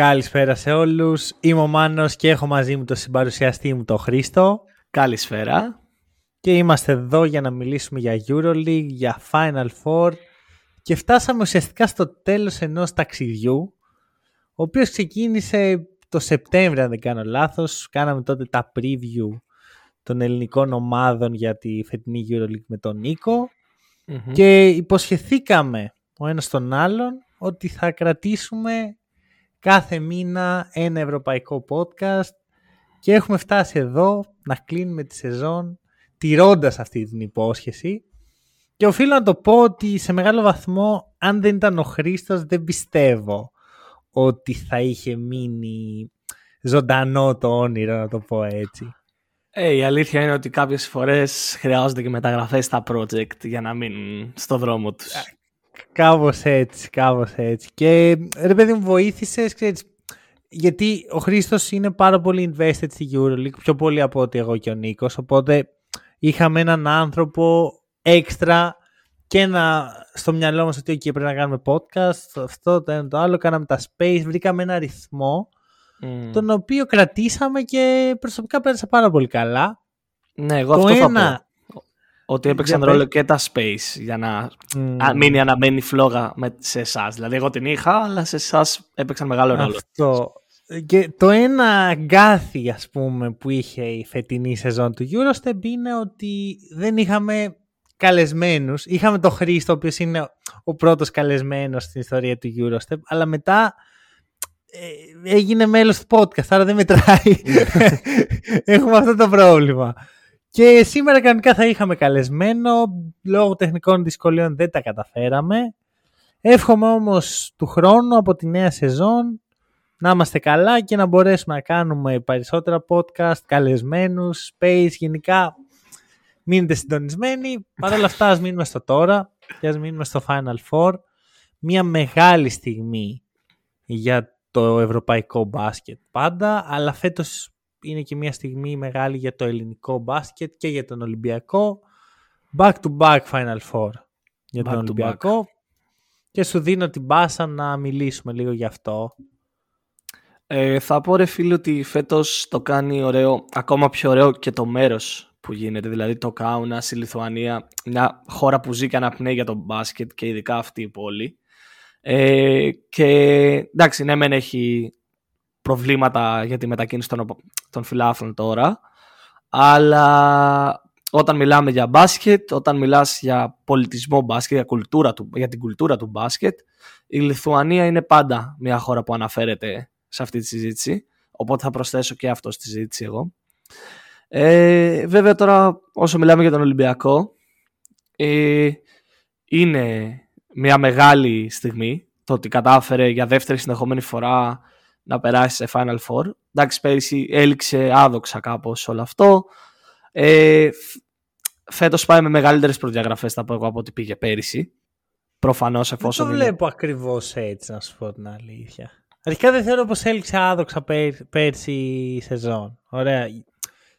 Καλησπέρα σε όλους. Είμαι ο Μάνος και έχω μαζί μου τον συμπαρουσιαστή μου τον Χρήστο. Καλησπέρα. Και είμαστε εδώ για να μιλήσουμε για EuroLeague, για Final Four και φτάσαμε ουσιαστικά στο τέλος ενός ταξιδιού ο οποίος ξεκίνησε το Σεπτέμβριο αν δεν κάνω λάθος. Κάναμε τότε τα preview των ελληνικών ομάδων για τη φετινή EuroLeague με τον νικο και υποσχεθήκαμε ο ένας τον άλλον ότι θα κρατήσουμε κάθε μήνα ένα ευρωπαϊκό podcast και έχουμε φτάσει εδώ να κλείνουμε τη σεζόν τηρώντας αυτή την υπόσχεση και οφείλω να το πω ότι σε μεγάλο βαθμό αν δεν ήταν ο Χρήστος δεν πιστεύω ότι θα είχε μείνει ζωντανό το όνειρο να το πω έτσι. Ε, η αλήθεια είναι ότι κάποιες φορές χρειάζονται και μεταγραφές στα project για να μείνουν στο δρόμο τους. Κάπως έτσι, κάπως έτσι. Και ρε παιδί μου, βοήθησες, γιατί ο Χρήστος είναι πάρα πολύ invested στη EuroLeague, πιο πολύ από ότι εγώ και ο Νίκος. Οπότε είχαμε έναν άνθρωπο έξτρα και ένα στο μυαλό μας ότι okay, πρέπει να κάνουμε podcast, αυτό, το ένα, το άλλο. Κάναμε τα space, βρήκαμε ένα ρυθμό, τον οποίο κρατήσαμε και προσωπικά πέρασα πάρα πολύ καλά. Ναι, εγώ το αυτό ένα, θα πω ότι έπαιξαν ρόλο και τα space για να mm. μείνει αναμένη φλόγα με, σε εσάς. Δηλαδή, εγώ την είχα, αλλά σε εσάς έπαιξαν μεγάλο ρόλο. Αυτό. Και το ένα αγκάθι, ας πούμε, που είχε η φετινή σεζόν του Eurostep είναι ότι δεν είχαμε καλεσμένους. Είχαμε τον Χρήστο, ο οποίος είναι ο πρώτος καλεσμένος στην ιστορία του Eurostep, αλλά μετά ε, έγινε μέλος του podcast, άρα δεν μετράει. Έχουμε αυτό το πρόβλημα. Και σήμερα κανονικά θα είχαμε καλεσμένο, λόγω τεχνικών δυσκολίων δεν τα καταφέραμε. Εύχομαι όμως του χρόνου από τη νέα σεζόν να είμαστε καλά και να μπορέσουμε να κάνουμε περισσότερα podcast, καλεσμένους, space, γενικά μείνετε συντονισμένοι. Παρ' όλα αυτά ας μείνουμε στο τώρα και ας μείνουμε στο Final Four. Μια μεγάλη στιγμή για το ευρωπαϊκό μπάσκετ πάντα, αλλά φέτος είναι και μια στιγμή μεγάλη για το ελληνικό μπάσκετ και για τον Ολυμπιακό. Back to back Final Four για τον Ολυμπιακό. Και σου δίνω την πάσα να μιλήσουμε λίγο γι' αυτό. Ε, θα πω ρε φίλε ότι φέτος το κάνει ωραίο, ακόμα πιο ωραίο και το μέρος που γίνεται. Δηλαδή το Κάουνα η Λιθουανία, μια χώρα που ζει και αναπνέει για τον μπάσκετ και ειδικά αυτή η πόλη. Ε, και εντάξει, ναι μεν έχει προβλήματα για τη μετακίνηση των, των φιλάθλων τώρα. Αλλά όταν μιλάμε για μπάσκετ, όταν μιλάς για πολιτισμό μπάσκετ, για, κουλτούρα του, για την κουλτούρα του μπάσκετ, η Λιθουανία είναι πάντα μια χώρα που αναφέρεται σε αυτή τη συζήτηση. Οπότε θα προσθέσω και αυτό στη συζήτηση εγώ. Ε, βέβαια τώρα όσο μιλάμε για τον Ολυμπιακό, ε, είναι μια μεγάλη στιγμή το ότι κατάφερε για δεύτερη συνεχόμενη φορά να περάσει σε Final Four. Εντάξει, πέρυσι έληξε άδοξα κάπως όλο αυτό. Ε, Φέτος πάει με μεγαλύτερες προδιαγραφές, θα πω εγώ, από ό,τι πήγε πέρυσι. Προφανώς εφόσον. Δεν το βλέπω είναι... ακριβώς έτσι, να σου πω την αλήθεια. Αρχικά δεν θεωρώ πως έληξε άδοξα πέρσι η σεζόν. Ωραία.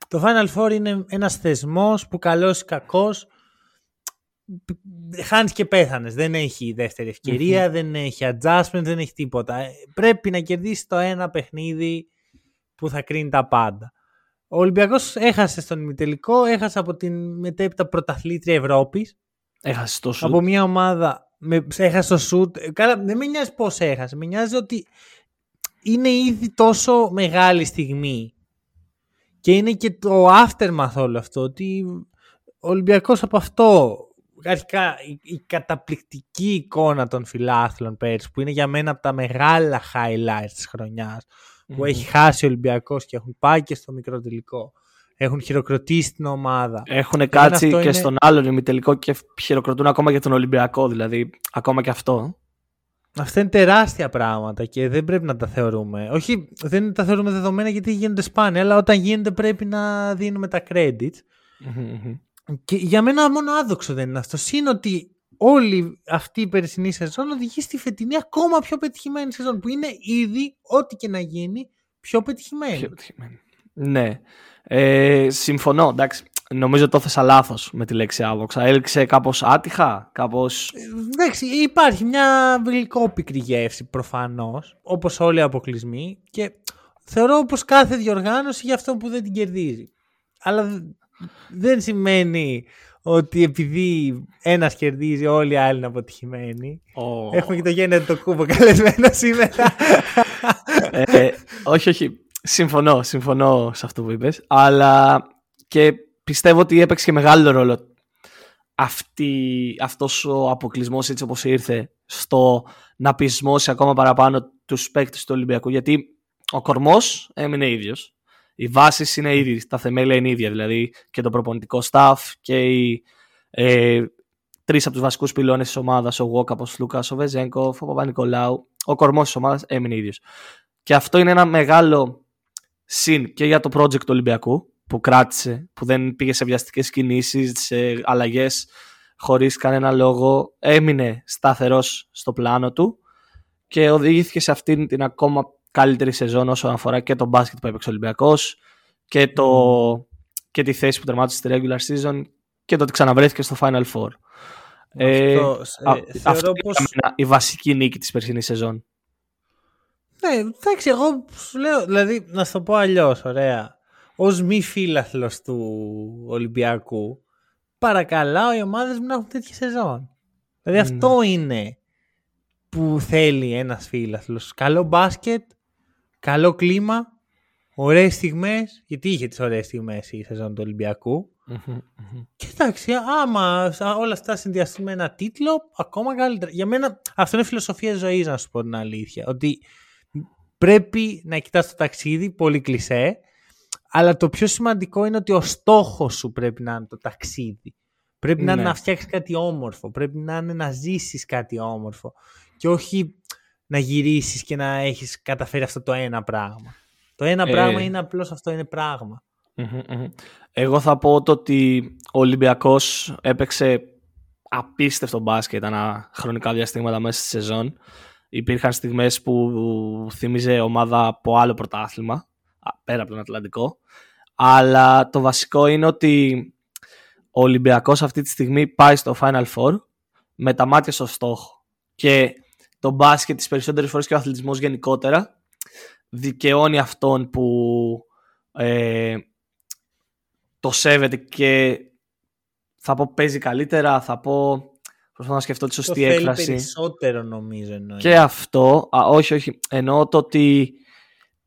Το Final Four είναι ένας θεσμός που καλός ή κακός χάνεις και πέθανες. Δεν έχει δεύτερη δεν έχει adjustment, δεν έχει τίποτα. Ε, πρέπει να κερδίσεις το ένα παιχνίδι που θα κρίνει τα πάντα. Ο Ολυμπιακός έχασε στον ημιτελικό, έχασε από την μετέπειτα πρωταθλήτρια Ευρώπης. Έχασε το σουτ. Από μια ομάδα. Με, έχασε το σουτ. Καλά, δεν με νοιάζει πώς έχασε. Με νοιάζει ότι είναι ήδη τόσο μεγάλη στιγμή. Και είναι και το aftermath όλο αυτό. Ότι ο Ολυμπιακός από αυτό αρχικά η, καταπληκτική εικόνα των φιλάθλων πέρσι που είναι για μένα από τα μεγάλα highlights της χρονιας που έχει χάσει ο Ολυμπιακός και έχουν πάει και στο μικρό τελικό. Έχουν χειροκροτήσει την ομάδα. Έχουν κάτσει και στον άλλον ημιτελικό και χειροκροτούν ακόμα και τον Ολυμπιακό, δηλαδή ακόμα και αυτό. Αυτά είναι τεράστια πράγματα και δεν πρέπει να τα θεωρούμε. Όχι, δεν τα θεωρούμε δεδομένα γιατί γίνονται σπάνια, αλλά όταν γίνεται πρέπει να δίνουμε τα credits. Και για μένα μόνο άδοξο δεν είναι αυτό. Είναι ότι όλη αυτή η περσινή σεζόν οδηγεί στη φετινή ακόμα πιο πετυχημένη σεζόν που είναι ήδη ό,τι και να γίνει πιο πετυχημένη. Πιο πετυχημένη. Ναι. Ε, συμφωνώ. Εντάξει. νομίζω το έθεσα λάθος με τη λέξη άβοξα. Έλξε κάπως άτυχα, κάπω. Εντάξει, υπάρχει μια γλυκόπικρη γεύση προφανώς, όπως όλοι οι αποκλεισμοί. Και θεωρώ πως κάθε διοργάνωση για αυτό που δεν την κερδίζει. Αλλά δεν σημαίνει ότι επειδή ένας κερδίζει, όλοι οι άλλοι είναι αποτυχημένοι. Oh. Έχουμε και το γένετο το κούμπο καλεσμένο σήμερα. ε, όχι, όχι. Συμφωνώ, συμφωνώ σε αυτό που είπες. Αλλά και πιστεύω ότι έπαιξε και μεγάλο ρόλο αυτή, αυτός ο αποκλεισμός έτσι όπως ήρθε στο να πεισμώσει ακόμα παραπάνω τους παίκτες του Ολυμπιακού γιατί ο κορμός έμεινε ίδιος οι βάσεις είναι ίδιε, τα θεμέλια είναι ίδια. Δηλαδή και το προπονητικό staff και οι ε, τρεις από τους βασικούς πυλώνες της ομάδας, ο Γόκαπος, ο Λούκας, ο Βεζέγκοφ, ο Παπα-Νικολάου, ο κορμός της ομάδας έμεινε ίδιος. Και αυτό είναι ένα μεγάλο συν και για το project του Ολυμπιακού που κράτησε, που δεν πήγε σε βιαστικές κινήσεις, σε αλλαγές χωρίς κανένα λόγο. Έμεινε σταθερός στο πλάνο του και οδηγήθηκε σε αυτήν την ακόμα καλύτερη σεζόν όσον αφορά και το μπάσκετ που έπαιξε ο Ολυμπιακός και, το, και τη θέση που τερμάτισε στη regular season και το ότι ξαναβρέθηκε στο Final Four. Ε, αυτό, ε, πως... η βασική νίκη της περσινής σεζόν. Ναι, εντάξει, εγώ σου λέω, δηλαδή να σου το πω αλλιώς, ωραία. Ω μη φίλαθλος του Ολυμπιακού, παρακαλάω οι ομάδες μου να έχουν τέτοια σεζόν. Δηλαδή ναι. αυτό είναι που θέλει ένας φίλαθλος. Καλό μπάσκετ, καλό κλίμα, ωραίες στιγμές. Γιατί είχε τις ωραίες στιγμές η σεζόν του Ολυμπιακού. Και εντάξει, άμα όλα αυτά συνδυαστούν με ένα τίτλο, ακόμα καλύτερα. Για μένα αυτό είναι φιλοσοφία ζωής, να σου πω την αλήθεια. Ότι πρέπει να κοιτάς το ταξίδι, πολύ κλεισέ, αλλά το πιο σημαντικό είναι ότι ο στόχος σου πρέπει να είναι το ταξίδι. Πρέπει να είναι ναι. να φτιάξεις κάτι όμορφο, πρέπει να είναι να ζήσεις κάτι όμορφο και όχι να γυρίσεις και να έχεις καταφέρει αυτό το ένα πράγμα. Το ένα ε... πράγμα είναι απλώς αυτό είναι Εγώ θα πω το ότι ο Ολυμπιακός έπαιξε απίστευτο μπάσκετ ένα χρονικά διαστήματα μέσα στη σεζόν. Υπήρχαν στιγμές που θύμιζε ομάδα από άλλο πρωτάθλημα, πέρα από τον Ατλαντικό. Αλλά το βασικό είναι ότι ο Ολυμπιακός αυτή τη στιγμή πάει στο Final Four με τα μάτια στο στόχο. Και το μπάσκετ τις περισσότερες φορές και ο αθλητισμός γενικότερα δικαιώνει αυτόν που ε, το σέβεται και θα πω παίζει καλύτερα, θα πω προσπαθώ να σκεφτώ τη σωστή το έκφραση. περισσότερο νομίζω εννοείς. Και αυτό, α, όχι όχι, εννοώ το ότι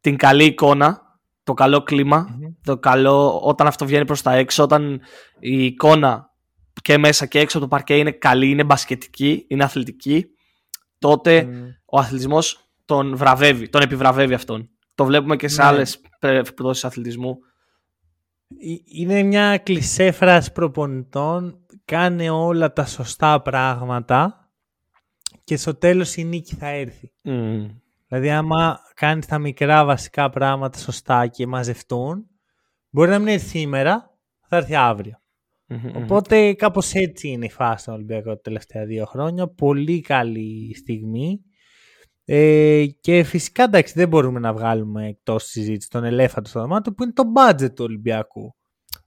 την καλή εικόνα, το καλό το καλό, όταν αυτό βγαίνει προς τα έξω, όταν η εικόνα και μέσα και έξω από το παρκέ είναι καλή, είναι μπασκετική, είναι αθλητική, τότε ο αθλητισμός τον βραβεύει, τον επιβραβεύει αυτόν. Το βλέπουμε και σε ναι. άλλες πτώσεις αθλητισμού. Είναι μια κλισέ φράση προπονητών, κάνε όλα τα σωστά πράγματα και στο τέλος η νίκη θα έρθει. Δηλαδή άμα κάνεις τα μικρά βασικά πράγματα σωστά και μαζευτούν, μπορεί να μην έρθει σήμερα, θα έρθει Οπότε κάπως έτσι είναι η φάση των Ολυμπιακών τα τελευταία δύο χρόνια. Πολύ καλή στιγμή. Ε, και φυσικά εντάξει δεν μπορούμε να βγάλουμε εκτός συζήτηση τον ελέφαντο στο δωμάτιο που είναι το budget του Ολυμπιακού.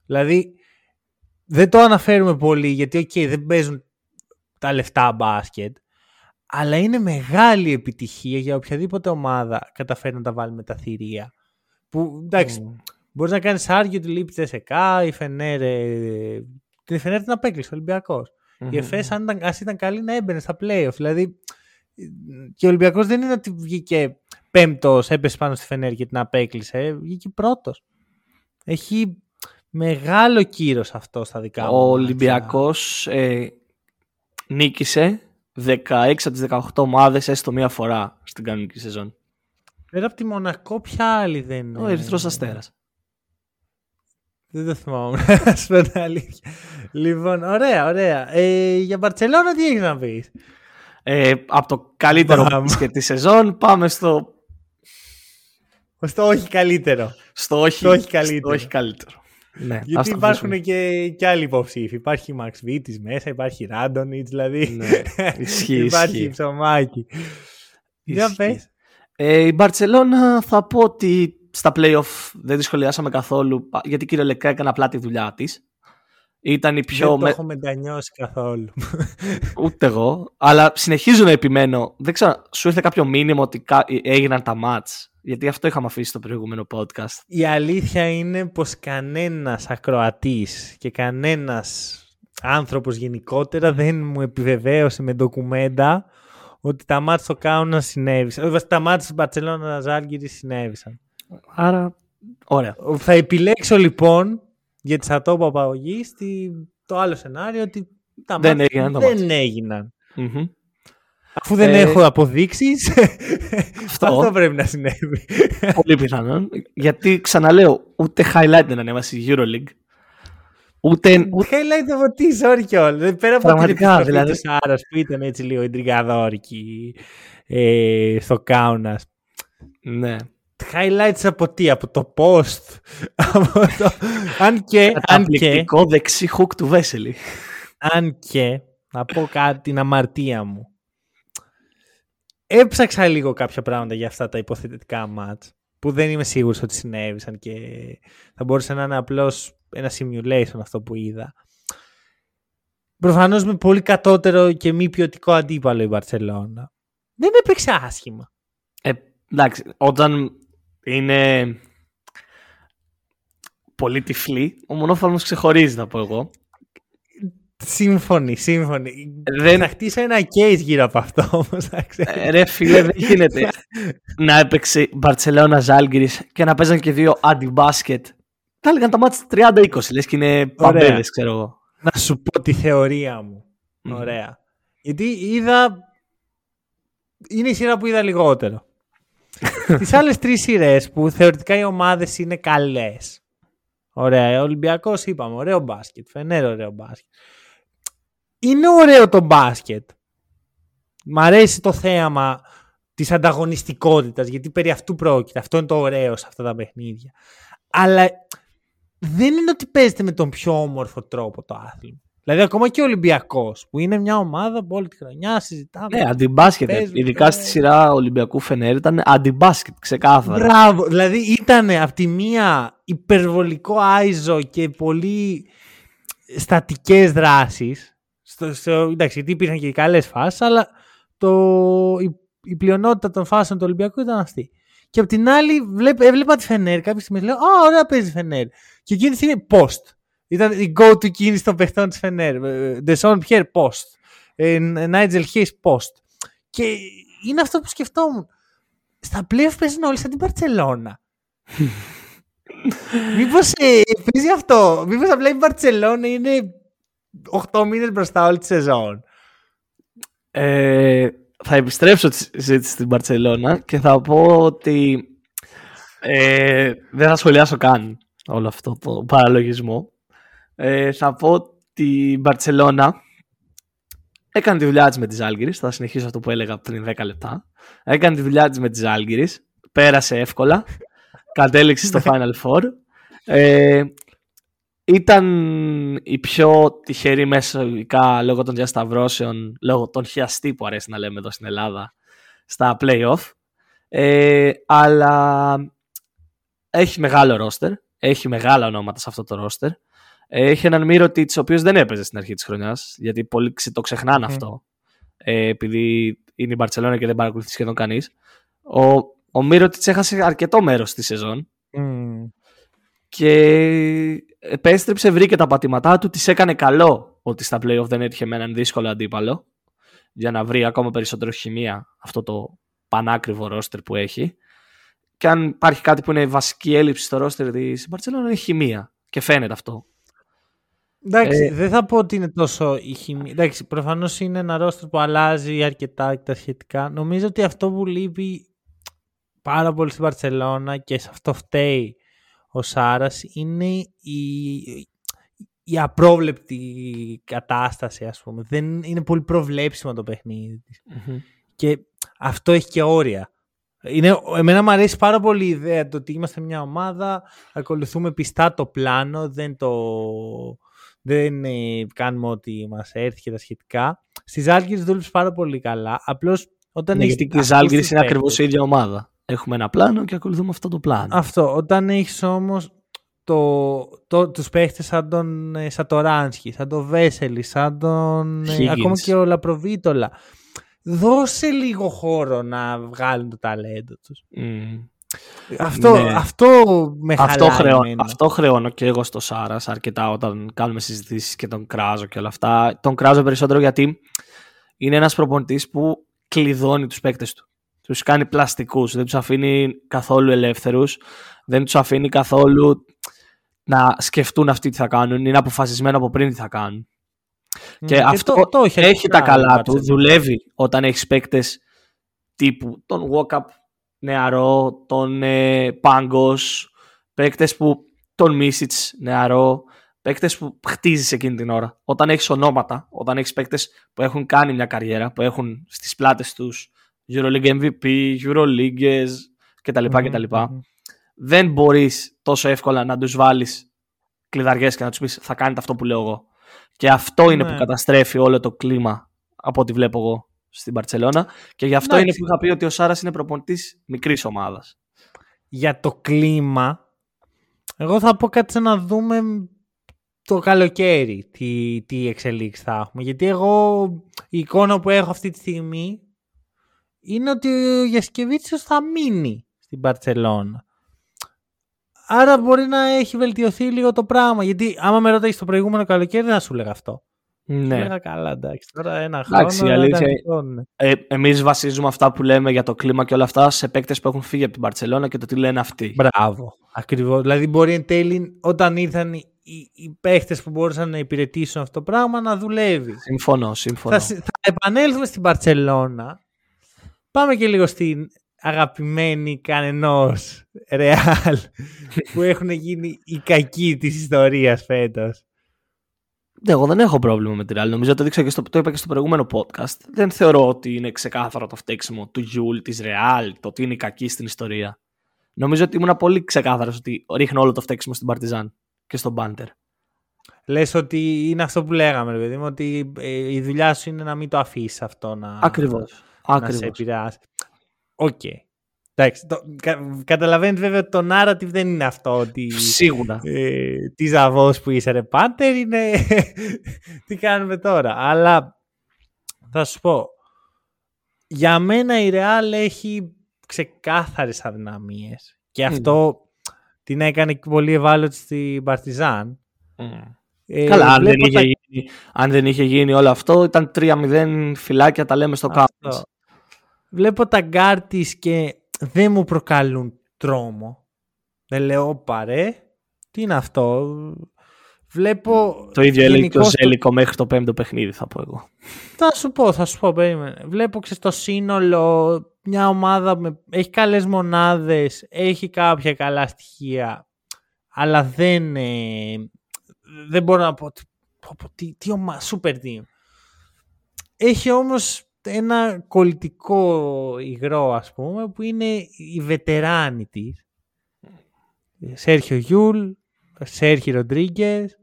Δηλαδή δεν το αναφέρουμε πολύ γιατί okay, δεν παίζουν τα λεφτά μπάσκετ αλλά είναι μεγάλη επιτυχία για οποιαδήποτε ομάδα καταφέρει να τα βάλει με τα θηρία. Που εντάξει, mm. Μπορείς να κάνεις άργιο τη λείπει τη ΕΣΕΚΑ, η Φενέρ. Την Φενέρ την απέκλεισε ο Ολυμπιακός. Mm-hmm. Η ΕΦΕΣ, αν ήταν, ήταν καλή, να έμπαινε στα playoff. Δηλαδή, και ο Ολυμπιακός δεν είναι ότι βγήκε πέμπτος, έπεσε πάνω στη Φενέρ και την απέκλεισε. Βγήκε πρώτος. Έχει μεγάλο κύρος αυτό στα δικά μου. Ο Ολυμπιακός ε, νίκησε 16 από τις 18 ομάδες έστω μία φορά στην κανονική σεζόν. Πέρα από τη Μονακό, ποια άλλη δεν είναι. Ο Ερυθρός Αστέρας. Δεν το θυμάμαι. Α πω την αλήθεια. Λοιπόν, ωραία, ωραία. Ε, για Μπαρσελόνα τι έχεις να πεις; Ε, από το καλύτερο και της σεζόν πάμε στο. Στο όχι καλύτερο. Στο όχι, στο όχι καλύτερο. Στο όχι καλύτερο. Ναι, Γιατί υπάρχουν και, και άλλοι υποψήφοι. Υπάρχει Μαξ Βίτη μέσα, υπάρχει Ράντονιτ, δηλαδή. Ναι, ισχύει, υπάρχει ψωμάκι. Για πες. Ε, η Μπαρσελόνα θα πω ότι στα playoff δεν τη σχολιάσαμε καθόλου γιατί κυριολεκτικά έκανε απλά τη δουλειά της. Ήταν η πιο... Δεν το έχω μετανιώσει καθόλου. Ούτε εγώ. Αλλά συνεχίζω να επιμένω. Δεν ξέρω, σου ήρθε κάποιο μήνυμα ότι έγιναν τα μάτς; Γιατί αυτό είχαμε αφήσει στο προηγούμενο podcast. Η αλήθεια είναι πως κανένας ακροατής και κανένας άνθρωπος γενικότερα δεν μου επιβεβαίωσε με ντοκουμέντα ότι τα μάτς στο Κάουνα συνέβησαν. Όχι, τα μάτς στο Μπαρτσελώνα Ζάλγκυρη συνέβησαν. Άρα, ωραία. Θα επιλέξω λοιπόν, γιατί θα το είπα το άλλο σενάριο ότι τα δεν μάτς έγιναν. Δεν έγιναν. Αφού δεν ε... έχω αποδείξεις, αυτό... αυτό πρέπει να συνέβη. Πολύ πιθανόν. Γιατί ξαναλέω, ούτε highlight δεν ανέβασε η Euroleague. Ούτε. Ούτε highlight από τι, sorry κιόλας. Πέρα από Πραγματικά, την δηλαδή. Άρας που ήταν έτσι λίγο εντρικαδόρικη ε, στο Κάουνας. Ναι. Highlights από τι, από το post. από το... αν και. Αν και. δεξί hook του Βέσελη. αν και. Να πω κάτι την αμαρτία μου. Έψαξα λίγο κάποια πράγματα για αυτά τα υποθετικά μάτς που δεν είμαι σίγουρος ότι συνέβησαν και θα μπορούσε να είναι απλώς ένα simulation αυτό που είδα. Προφανώς με πολύ κατώτερο και μη ποιοτικό αντίπαλο η Βαρσελόνα. Δεν έπαιξε άσχημα. Ε, εντάξει, όταν είναι πολύ τυφλή, ο μονόφαλμος ξεχωρίζει θα πω εγώ. Σύμφωνοι, σύμφωνοι. Δεν... Θα χτίσω ένα case γύρω από αυτό όμως. Ε, ρε φίλε, δεν γίνεται να έπαιξε Μπαρτσελώνα Ζάλγκυρης και να παίζαν και δύο αντιμπάσκετ. Θα έλεγαν τα μάτια 30-20, λες και είναι παμπέλες, ξέρω εγώ. Να σου πω τη θεωρία μου. Ωραία. Γιατί είδα... Είναι η σειρά που είδα λιγότερο. Τις άλλες τρεις σειρές που θεωρητικά οι ομάδες είναι καλές. Ωραία. Ο Ολυμπιακός είπαμε, ωραίο μπάσκετ. Φενέρ, ωραίο μπάσκετ είναι ωραίο το μπάσκετ. Μ' αρέσει το θέαμα της ανταγωνιστικότητας, γιατί περί αυτού πρόκειται. Αυτό είναι το ωραίο σε αυτά τα παιχνίδια. Αλλά δεν είναι ότι παίζεται με τον πιο όμορφο τρόπο το άθλημα. Δηλαδή, ακόμα και ο Ολυμπιακός, που είναι μια ομάδα που όλη τη χρονιά συζητάμε. Ναι, αντιμπάσκετ. Ειδικά στη σειρά Ολυμπιακού Φενέρ ήταν αντιμπάσκετ, ξεκάθαρα. Μπράβο. Δηλαδή, ήταν από τη μία υπερβολικό άιζο και πολύ στατικές δράσεις στο, στο, εντάξει, γιατί υπήρχαν και καλές φάσεις, αλλά το, η, η, πλειονότητα των φάσεων του Ολυμπιακού ήταν αυτή. Και απ' την άλλη, βλέπ, έβλεπα τη Φενέρ κάποια στιγμή. Λέω, Α, ωραία παίζει Φενέρ. Και εκείνη τη στιγμή post. Ήταν η go-to κίνηση των παιχτών της Φενέρ. Ντεσόν Πιέρ post. Νάιτζελ Χέι post. Και είναι αυτό που σκεφτόμουν. Στα πλέον παίζουν όλοι σαν την Παρσελώνα. Μήπως ε, παίζει αυτό; Μήπως απλά η Παρσελώνα είναι 8 μήνες μπροστά όλη τη σεζόν; Ε, θα επιστρέψω τη συζήτηση στην Μπαρτσελώνα και θα πω ότι ε, δεν θα σχολιάσω καν όλο αυτό το παραλογισμό. Ε, θα πω ότι η Μπαρτσελώνα έκανε τη δουλειά της με τις Άλγηρες. Θα συνεχίσω αυτό που έλεγα πριν 10 λεπτά. Έκανε τη δουλειά της με τις Άλγηρες. Πέρασε εύκολα. Κατέληξε στο Final Four. Ε, ήταν η πιο τυχερή μεσογικά λόγω των διασταυρώσεων, λόγω των χιαστή που αρέσει να λέμε εδώ στην Ελλάδα, στα play-off. Ε, αλλά έχει μεγάλο ρόστερ, έχει μεγάλα ονόματα σε αυτό το ρόστερ. Έχει έναν Μύρο ο οποίος δεν έπαιζε στην αρχή της χρονιάς, γιατί πολλοί το ξεχνάνε αυτό, ε, επειδή είναι η Μπαρτσελόνα και δεν παρακολουθεί σχεδόν κανείς. Ο, ο Μύρο έχασε αρκετό μέρος στη σεζόν. Και επέστρεψε, βρήκε τα πατήματά του, της έκανε καλό ότι στα playoff δεν έτυχε με έναν δύσκολο αντίπαλο για να βρει ακόμα περισσότερο χημεία αυτό το πανάκριβο ρόστερ που έχει. Και αν υπάρχει κάτι που είναι βασική έλλειψη στο ρόστερ της Μπαρσελόνα είναι η χημεία. Και φαίνεται αυτό. Εντάξει, ε, δεν θα πω ότι είναι τόσο η χημεία. Εντάξει, προφανώς είναι ένα ρόστερ που αλλάζει αρκετά τα σχετικά. Νομίζω ότι αυτό που λείπει πάρα πολύ στην Μπαρσελόνα και σε αυτό φταίει ο Σάρας είναι η, η απρόβλεπτη κατάσταση ας πούμε. Δεν είναι πολύ προβλέψιμο το παιχνίδι της. Και αυτό έχει και όρια. Είναι, εμένα μου αρέσει πάρα πολύ η ιδέα το ότι είμαστε μια ομάδα, ακολουθούμε πιστά το πλάνο, δεν το... Δεν ε, κάνουμε ό,τι μας έρθει και τα σχετικά. Στι Ζάλγκη δούλεψε πάρα πολύ καλά. Απλώς όταν ναι, γιατί και οι Ζάλγκη είναι ακριβώς η ίδια ομάδα. Έχουμε ένα πλάνο και ακολουθούμε αυτό το πλάνο. Αυτό. Όταν έχεις όμως το, το, τους παίχτες σαν τον ε, Σατοράνσκι, σαν τον Βέσελη, σαν τον... ε, ακόμα και ο Λαπροβίτολα. Δώσε λίγο χώρο να βγάλουν το ταλέντο τους. Αυτό, Ναι. αυτό με Αυτό, χαλάει χρεώ, εμένα. αυτό χρεώνω και εγώ στο Σάρας αρκετά όταν κάνουμε συζητήσεις και τον κράζω και όλα αυτά. Τον κράζω περισσότερο γιατί είναι ένας προπονητής που κλειδώνει τους παίκτες του. Τους κάνει πλαστικούς, δεν τους αφήνει καθόλου ελεύθερους, δεν τους αφήνει καθόλου να σκεφτούν αυτοί τι θα κάνουν, είναι αποφασισμένο από πριν τι θα κάνουν. Μ, Και αυτό το- το έχει, αρκετά τα καλά η του, Barcelona. δουλεύει όταν έχεις παίκτες τύπου τον Walkup νεαρό, τον ε, Πάγκος, παίκτες που τον Μίσιτς νεαρό, παίκτες που χτίζεις εκείνη την ώρα. Όταν έχεις ονόματα, όταν έχεις παίκτες που έχουν κάνει μια καριέρα, που έχουν στις πλάτες τους EuroLeague MVP, EuroLeagues κτλ. Μμμ, κτλ. μμμ. Δεν μπορείς τόσο εύκολα να τους βάλεις κλειδαριές και να τους πεις θα κάνετε αυτό που λέω εγώ. Και αυτό είναι Ναι. που καταστρέφει όλο το κλίμα από ό,τι βλέπω εγώ στην Παρσελώνα. Και γι' αυτό Εντάξει. είναι που είχα πει ότι ο Σάρας είναι προπονητής μικρής ομάδας. για το κλίμα, εγώ θα πω κάτι σαν να δούμε το καλοκαίρι τι, τι εξελίξεις θα έχουμε. Γιατί εγώ η εικόνα που έχω αυτή τη στιγμή είναι ότι ο Γιασκεβίτσιος θα μείνει στην Παρτσελώνα. Άρα μπορεί να έχει βελτιωθεί λίγο το πράγμα. Γιατί άμα με ρωτήσεις το προηγούμενο καλοκαίρι δεν θα σου έλεγα αυτό. Σου Ναι. έλεγα καλά εντάξει. Τώρα ένα Εντάξει, χρόνο. η αλήθεια ήταν είναι- αυτό, ναι. Ε, εμείς βασίζουμε αυτά που λέμε για το κλίμα και όλα αυτά σε παίκτες που έχουν φύγει από την Παρσελώνα και το τι λένε αυτοί. Μπράβο. Ακριβώς. Δηλαδή, μπορεί εν τέλει, όταν ήρθαν οι, οι, οι παίχτε που μπορούσαν να υπηρετήσουν αυτό το πράγμα, να δουλεύεις. Συμφωνώ, συμφωνώ. Θα, συ- θα επανέλθουμε στην Παρσελώνα. Πάμε και λίγο στην αγαπημένη κανενός Ρεάλ που έχουν γίνει οι κακοί της ιστορίας φέτος. Ναι, Εγώ δεν έχω πρόβλημα με τη Real. Νομίζω το, δείξα και στο, το είπα και στο προηγούμενο podcast. Δεν θεωρώ ότι είναι ξεκάθαρο το φταίξιμο του Γιούλ, της Real, το ότι είναι κακή στην ιστορία. Νομίζω ότι ήμουν πολύ ξεκάθαρος ότι ρίχνω όλο το φταίξιμο στην Παρτιζάν και στον Μπάντερ. Λες ότι είναι αυτό που λέγαμε, ρε παιδί μου, ότι ε, η δουλειά σου είναι να μην το αφήσεις αυτό να, Ακριβώς. να σε Ακριβώς. επηρεάσει. Οκ. Εντάξει, το, κα, καταλαβαίνετε βέβαια ότι το narrative δεν είναι αυτό ότι Σίγουρα. ε, τι ζαβός που είσαι ρε partner και τι κάνουμε τώρα. Αλλά θα σου πω, για μένα η Real έχει ξεκάθαρες αδυναμίες και Μμμ. αυτό την έκανε και πολύ ευάλωτη στην Παρτιζάν. Ε, Καλά, αν δεν, βλέπω είχε τα- γίνει, αν δεν είχε γίνει όλο αυτό, ήταν 3-0 φιλάκια, τα λέμε στο Αυτό. κάμπο. Βλέπω τα guards της και δεν μου προκαλούν τρόμο. Δεν λέω παρέ. Τι είναι αυτό; Βλέπω Το ίδιο έλεγε και ο γενικώς το- Ζέλικο μέχρι το πέμπτο παιχνίδι, θα πω εγώ. Θα σου πω, θα σου πω, περίμενε. Βλέπω και στο σύνολο μια ομάδα με... έχει καλές μονάδες, έχει κάποια καλά στοιχεία, αλλά δεν, ε, δεν μπορώ να πω, ότι- πω, πω, τι, τι ομάδα, super team. Έχει όμως ένα κολλητικό υγρό, ας πούμε, που είναι οι βετεράνοι της. Σέρχιο Γιούλ, Σέρχι Ροντρίγκες,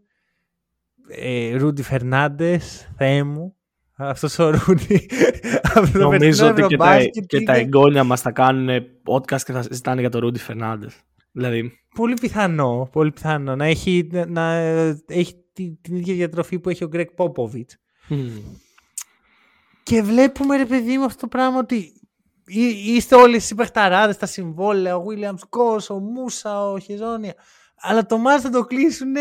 Ρούντι Φερνάντες, Θεέ μου. Αυτός ο Ρούντι. από το Νομίζω περσινό ότι και τα, Ευρωμπάσκετ και τα είναι εγγόνια μας θα κάνουν podcast και θα συζητάνε για τον Ρούντι Φερνάντες. Δηλαδή, Πολύ πιθανό, πολύ πιθανό να έχει, να, να έχει τη- την ίδια διατροφή που έχει ο Γκρέκ Πόποβιτς. Και βλέπουμε ρε παιδί μου αυτό το πράγμα ότι εί- είστε όλοι οι παιχταράδες, τα συμβόλαια, ο Williams Γκος, ο Μούσα, ο Χεζόνια. Αλλά το μάτς θα το κλείσουν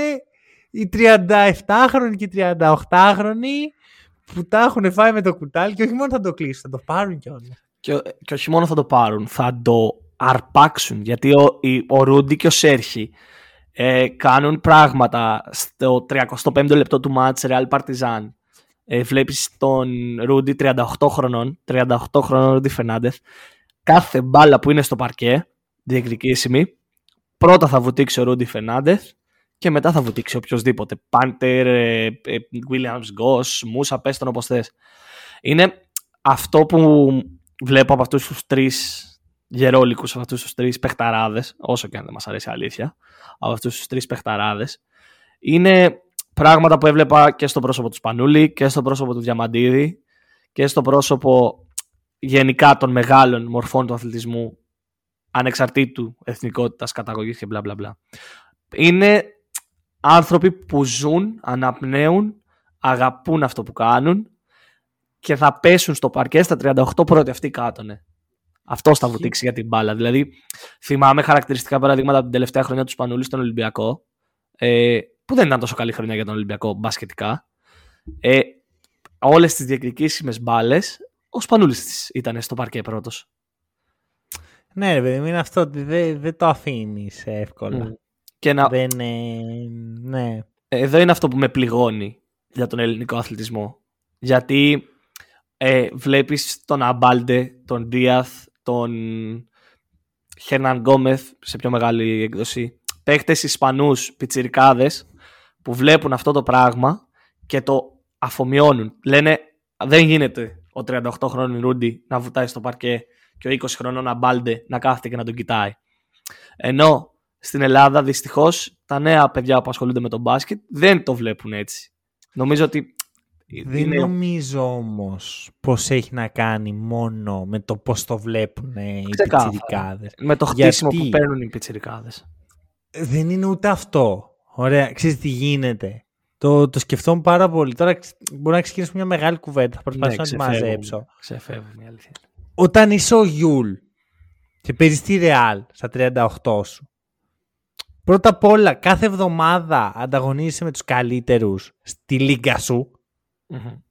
οι 37χρονοι και οι 38χρονοι που τα έχουν φάει με το κουτάλι και όχι μόνο θα το κλείσουν, θα το πάρουν κιόλας. και, και όχι μόνο θα το πάρουν, θα το αρπάξουν. Γιατί ο, η- ο Ρούντι και ο Σέρχη ε, κάνουν πράγματα στο 35ο λεπτό του μάτς Real Partizan. Ε, βλέπεις τον Ρούντι 38 χρονών, 38 χρονών Ρούντι Φερνάντεθ. Κάθε μπάλα που είναι στο παρκέ, διεκδικήσιμη, πρώτα θα βουτήξει ο Ρούντι Φερνάντεθ και μετά θα βουτήξει οποιοδήποτε. Πάντερ, ε, ε, Williams Goss, Μούσα, πες τον όπως θες. Είναι αυτό που βλέπω από αυτούς τους τρεις γερόλικους, από αυτούς τους τρεις παιχταράδες, όσο και αν δεν μας αρέσει η αλήθεια, από αυτούς τους τρεις παιχταράδες, είναι πράγματα που έβλεπα και στο πρόσωπο του Σπανούλη και στο πρόσωπο του Διαμαντίδη και στο πρόσωπο γενικά των μεγάλων μορφών του αθλητισμού ανεξαρτήτου εθνικότητας, καταγωγής και μπλα μπλα μπλα. Είναι άνθρωποι που ζουν, αναπνέουν, αγαπούν αυτό που κάνουν και θα πέσουν στο παρκέ στα 38 πρώτοι αυτοί κάτω, ναι. Αυτό θα βουτήξει για την μπάλα. Δηλαδή, θυμάμαι χαρακτηριστικά παραδείγματα από την τελευταία χρονιά του Σπανούλη στον Ολυμπιακό, ε, που δεν ήταν τόσο καλή χρονιά για τον Ολυμπιακό μπασκετικά. Ε, Όλες τις διεκδικήσιμες μπάλες, ο Σπανούλης ήταν στο παρκέ πρώτος. Ναι, ρε παιδί είναι αυτό ότι δεν, δεν το αφήνεις εύκολα. Mm. Και να... δεν, ε, ναι. Εδώ είναι αυτό που με πληγώνει για τον ελληνικό αθλητισμό. Γιατί ε, βλέπεις τον Αμπάλντε, τον Δίαθ, τον Χέρναν Γκόμεθ σε πιο μεγάλη έκδοση. Παίχτες Ισπανούς, πιτσιρικάδες που βλέπουν αυτό το πράγμα και το αφομοιώνουν. Λένε δεν γίνεται ο 38 χρόνων Ρούντι να βουτάει στο παρκέ και ο 20 χρονών Αμπάλντε να κάθεται και να τον κοιτάει. Ενώ στην Ελλάδα δυστυχώς τα νέα παιδιά που ασχολούνται με τον μπάσκετ δεν το βλέπουν έτσι. Νομίζω ότι δεν είναι... νομίζω όμως πως έχει να κάνει μόνο με το πώ το βλέπουν οι πιτσιρικάδες. Με το χτίσιμο που παίρνουν οι πιτσιρικάδες. Δεν είναι ούτε αυτό. Ωραία, ξέρεις τι γίνεται. Το, το σκεφτόμουν πάρα πολύ. Τώρα μπορεί να ξεκινήσω μια μεγάλη κουβέντα. Θα προσπαθήσω ναι, να τη μαζέψω. Ξεφεύγει, αλήθεια. Όταν είσαι ο Γιούλ και παίζεις τη Ρεάλ στα 38 σου, πρώτα απ' όλα κάθε εβδομάδα ανταγωνίζεσαι με τους καλύτερους στη λίγα σου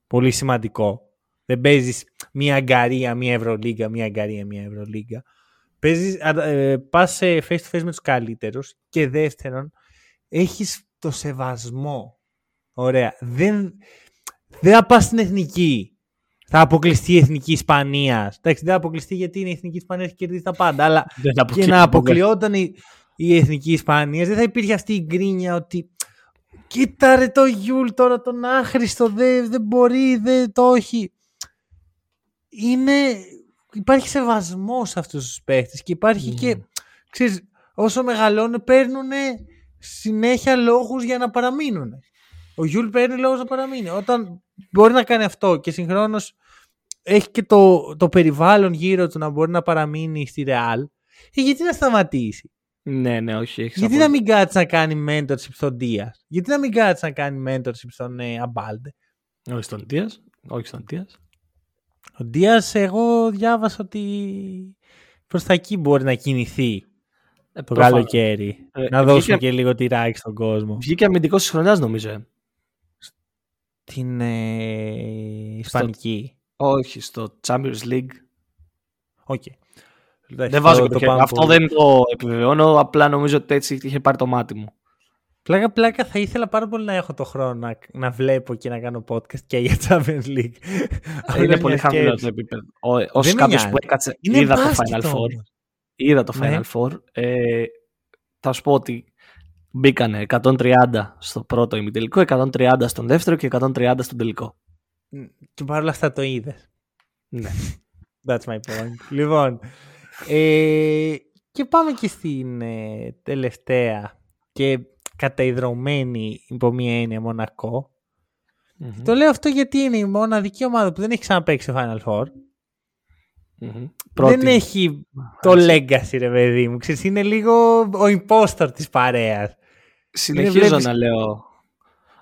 Πολύ σημαντικό. Δεν παίζεις μία αγκαρία, μία Ευρωλίγκα, μία αγκαρία, μία Ευρωλίγκα. Παίζεις, ε, πας face to face με τους καλύτερους και δεύτερον έχεις το σεβασμό. Ωραία. Δεν, δεν θα πας στην εθνική. Θα αποκλειστεί η εθνική Ισπανίας. Εντάξει, δεν θα αποκλειστεί γιατί είναι η εθνική Ισπανίας έχει κερδίσει τα πάντα. Αλλά και να αποκλειόταν η, η εθνική Ισπανίας δεν θα υπήρχε αυτή η γκρίνια ότι Κοίτα ρε το Γιούλ τώρα τον άχρηστο, δεν, δεν μπορεί, δεν το έχει. Είναι, υπάρχει σεβασμός σε αυτούς τους παίχτες και υπάρχει και, ναι. ξέρεις, όσο μεγαλώνουν παίρνουν συνέχεια λόγους για να παραμείνουν. Ο Γιουλ παίρνει λόγους να παραμείνει. Όταν μπορεί να κάνει αυτό και συγχρόνως έχει και το, το περιβάλλον γύρω του να μπορεί να παραμείνει στη Ρεάλ, ε, γιατί να σταματήσει; Ναι, ναι, όχι. Έχεις Γιατί να μην κάτσει να κάνει mentorship στον Δίας; Γιατί να μην κάτσει να κάνει mentorship στον ε, Αμπάλντε; Όχι στον Δίας. Όχι στον Δίας. Ο Δίας, εγώ διάβασα ότι προς τα εκεί μπορεί να κινηθεί ε, το καλοκαίρι. Ε, να δώσουμε και λίγο τυράκι στον κόσμο. Βγήκε αμυντικός της χρονιάς, νομίζω. Ε. Στην ε, Ισπανική. Όχι, στο Champions League. Οκ. Okay. Δεν βάζω το, το Αυτό δεν το επιβεβαιώνω. Απλά νομίζω ότι έτσι είχε πάρει το μάτι μου. Πλάκα, πλάκα, θα ήθελα πάρα πολύ να έχω το χρόνο να, να βλέπω και να κάνω podcast και για Champions League. Είναι πολύ χαμηλό το επίπεδο. Ω κάποιος που έκατσε, Είναι είδα το Final Four. Είδα το ναι. Final Four. Ε, θα σου πω ότι μπήκανε 130 στο πρώτο ημιτελικό, 130 στον δεύτερο και 130 στον τελικό. Και παρόλα αυτά το είδες. Ναι. That's my point. λοιπόν, ε, και πάμε και στην ε, τελευταία και καταϊδρωμένη υπό μία έννοια Το λέω αυτό γιατί είναι η μοναδική ομάδα που δεν έχει ξαναπαίξει Final Four. Δεν έχει το legacy ρε παιδί μου. Ξέρεις, είναι λίγο ο impostor της παρέας. Συνεχίζω να λέω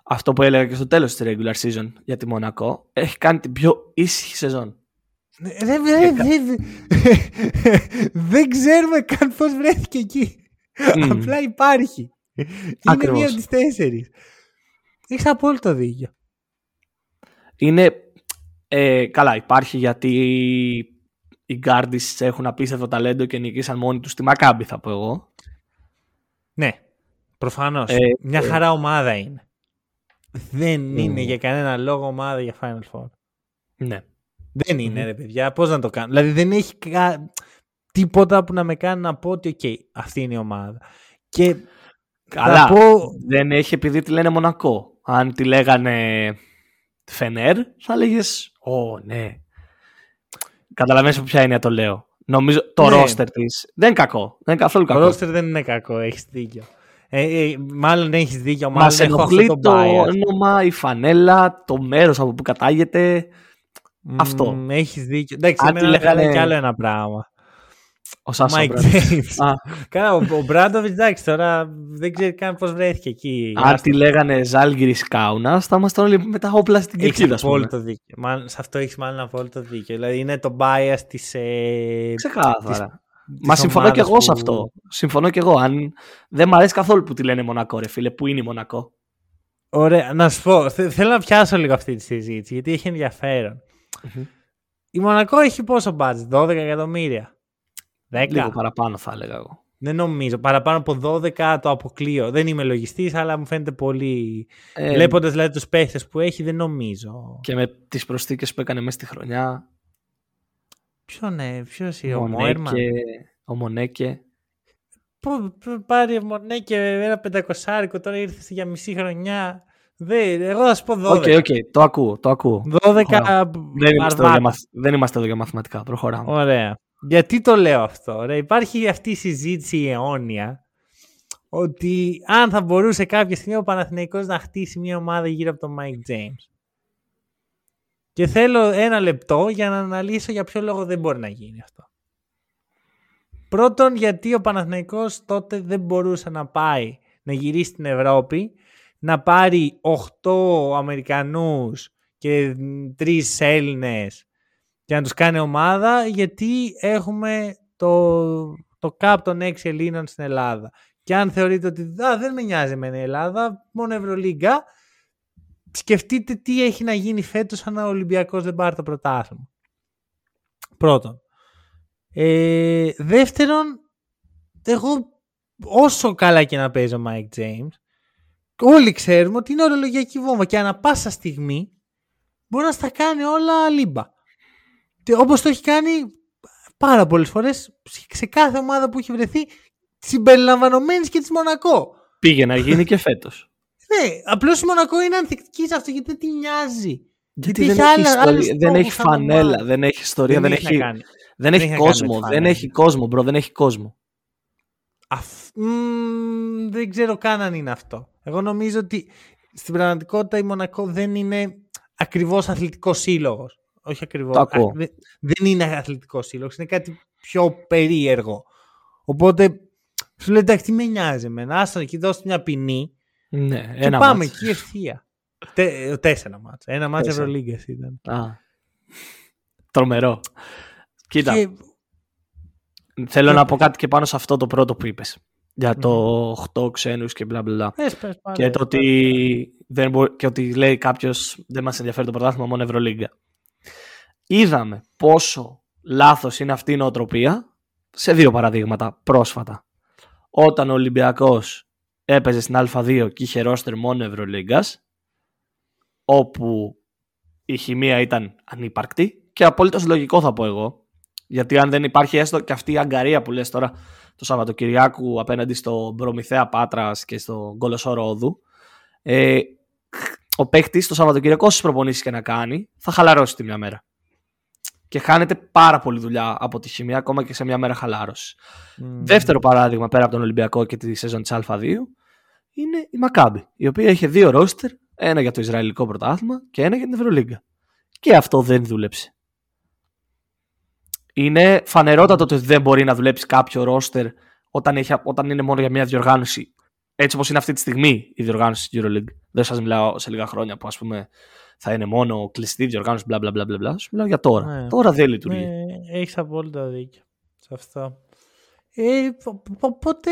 αυτό που έλεγα και στο τέλος της regular season για τη Μονακό. Έχει κάνει την πιο ήσυχη σεζόν. Δεν, δεν ξέρουμε καν πώς βρέθηκε εκεί. Απλά υπάρχει. Είναι μία από τις τέσσερις. Έχεις απόλυτο δίκιο. Είναι. Ε, καλά, υπάρχει γιατί οι Γκάρντι έχουν απίστευτο ταλέντο και νικήσαν μόνοι τους στη Μακάμπη, θα πω εγώ. Ναι, προφανώς. Ε, Μια ε. χαρά ομάδα είναι. Δεν είναι για κανένα λόγο ομάδα για Final Four. Ναι. Δεν είναι, ρε παιδιά. Πώς να το κάνω. Δηλαδή δεν έχει τίποτα που να με κάνει να πω ότι, OK, αυτή είναι η ομάδα. Και. Καλά. Πω... Δεν έχει επειδή τη λένε Μονακό. Αν τη λέγανε Φενέρ, θα λέγες Ω, ναι. Καταλαβαίνεις από ποια είναι το λέω. Νομίζω το ναι. ρόστερ της δεν είναι κακό. Δεν είναι καθόλου κακό. Το ρόστερ δεν είναι κακό, έχεις δίκιο. Ε, ε, μάλλον έχεις δίκιο. Μάλλον Μας έχω αυτό το, το όνομα, η φανέλα, το μέρος από που κατάγεται. Αυτό. Έχεις δίκιο. Εντάξει, εμένα λέγανε... κι άλλο ένα πράγμα. Ο Σάσο Mike James. Κάνα, ο, ο Μπράντοβιτς, εντάξει, τώρα δεν ξέρει καν πώς βρέθηκε εκεί. Αν τη λέγανε Ζάλγκυρης Κάουνας, θα ήμασταν όλοι με τα όπλα στην κερκίδα. Έχει απόλυτο δίκιο. Μάλλον, σε αυτό έχεις μάλλον απόλυτο δίκιο. Δηλαδή είναι το bias της. Ε, Ξεκάθαρα. Μα συμφωνώ και εγώ που... σε αυτό. Συμφωνώ και εγώ. Αν δεν μου αρέσει καθόλου που τη λένε Μονακό, ρε φίλε, που είναι η Μονακό. Ωραία, να σου πω. Θέλω να πιάσω λίγο αυτή τη συζήτηση γιατί έχει ενδιαφέρον. Mm-hmm. Η Μονακό έχει πόσο μπάτζ, 12 εκατομμύρια. 10. Λίγο παραπάνω θα έλεγα εγώ. Δεν νομίζω. Παραπάνω από 12 το αποκλείω. Δεν είμαι λογιστής, αλλά μου φαίνεται πολύ. Ε, Βλέποντας δηλαδή τους παίχτες που έχει, δεν νομίζω. Και με τις προσθήκες που έκανε μέσα στη χρονιά. Ποιο ναι, ποιος είναι ο Μόνέκε. Ο Μονέκε. Που παίρνει ο Μονέκε ένα πεντακοσάρικο, τώρα ήρθε για μισή χρονιά. Δεν, εγώ θα σου πω 12. Οκ, okay, okay, το ακούω, το ακούω. 12 δεν είμαστε, εδώ για, δεν είμαστε εδώ για μαθηματικά, προχωράμε. Ωραία. Γιατί το λέω αυτό, ρε. Υπάρχει αυτή η συζήτηση αιώνια ότι αν θα μπορούσε κάποια στιγμή ο Παναθηναϊκός να χτίσει μια ομάδα γύρω από τον Mike James. Και θέλω ένα λεπτό για να αναλύσω για ποιο λόγο δεν μπορεί να γίνει αυτό. Πρώτον, γιατί ο Παναθηναϊκός τότε δεν μπορούσε να πάει να γυρίσει στην Ευρώπη, να πάρει 8 Αμερικανούς και 3 Έλληνες και να τους κάνει ομάδα, γιατί έχουμε το, το cap των 6 Ελλήνων στην Ελλάδα. Και αν θεωρείτε ότι δεν με νοιάζει με την Ελλάδα, μόνο Ευρωλίγκα, σκεφτείτε τι έχει να γίνει φέτος αν ο Ολυμπιακός δεν πάρει το πρωτάθλημα. Πρώτον. Ε, δεύτερον, εγώ όσο καλά και να παίζει ο Mike James, όλοι ξέρουμε ότι είναι ορολογιακή βόμβα και ανα πάσα στιγμή μπορεί να στα κάνει όλα λίμπα. Και όπως το έχει κάνει πάρα πολλές φορές σε κάθε ομάδα που έχει βρεθεί συμπεριλαμβανομένης και της Μονακό. Πήγε να γίνει και φέτος. Ναι, απλώς η Μονακό είναι ανθεκτική σε αυτό γιατί δεν τη νοιάζει. Γιατί, δεν, έχει ιστορία, δεν έχει φανέλα, δεν έχει ιστορία, δεν, έχει, δεν, έχει, κόσμο. Δεν έχει κόσμο, bro, δεν έχει κόσμο. δεν ξέρω καν αν είναι αυτό. Εγώ νομίζω ότι στην πραγματικότητα η Μονακό δεν είναι ακριβώς αθλητικός σύλλογος. Όχι ακριβώς. Δεν είναι αθλητικό σύλλογος, είναι κάτι πιο περίεργο. Οπότε σου λέει εντάξει, τι με νοιάζει εμένα. Άστο εκεί, δώστε μια ποινή ναι, και πάμε εκεί ευθεία. Τε, τέσσερα μάτσα. Ένα μάτσα Ευρωλίγκας ήταν. Α, τρομερό. Κοίτα. Και... Θέλω να πω κάτι και πάνω σε αυτό το πρώτο που είπες. Για το 8 ξένους και μπλα μπλα. Και το ότι, δεν και ότι λέει κάποιος δεν μας ενδιαφέρει το πρωτάθλημα, μόνο Ευρωλίγκα. Είδαμε πόσο λάθος είναι αυτή η νοοτροπία σε δύο παραδείγματα πρόσφατα. Όταν ο Ολυμπιακός έπαιζε στην Α2 και είχε ρόστερ μόνο Ευρωλίγκας, όπου η χημεία ήταν ανύπαρκτη και απολύτως λογικό θα πω εγώ. Γιατί αν δεν υπάρχει έστω και αυτή η αγκαρία που λες τώρα το Σαββατοκυριακού απέναντι στο Προμηθέα Πάτρας και στο Γκολοσόρο Όδου, ε, ο παίχτη το Σαββατοκυριακό, όσες προπονήσεις και να κάνει, θα χαλαρώσει τη μια μέρα. Και χάνεται πάρα πολύ δουλειά από τη χημεία, ακόμα και σε μια μέρα χαλάρωσης. Δεύτερο παράδειγμα, πέρα από τον Ολυμπιακό και τη σεζόν της Α2, είναι η Μακάμπη, η οποία είχε δύο ρόστερ, ένα για το Ισραηλικό πρωτάθλημα και ένα για την Ευρωλίγκα. Και αυτό δεν δούλεψε. Είναι φανερότατο ότι δεν μπορεί να δουλέψει κάποιο ρόστερ όταν, έχει, όταν είναι μόνο για μια διοργάνωση. Έτσι όπως είναι αυτή τη στιγμή η διοργάνωση της Euroleague. Δεν σας μιλάω σε λίγα χρόνια που ας πούμε θα είναι μόνο κλειστή διοργάνωση, μπλα μπλα μπλα μπλα. Σου μιλάω για τώρα. Ναι. Τώρα δεν λειτουργεί. Ναι, έχεις απόλυτα δίκιο σε αυτό. Ε, οπότε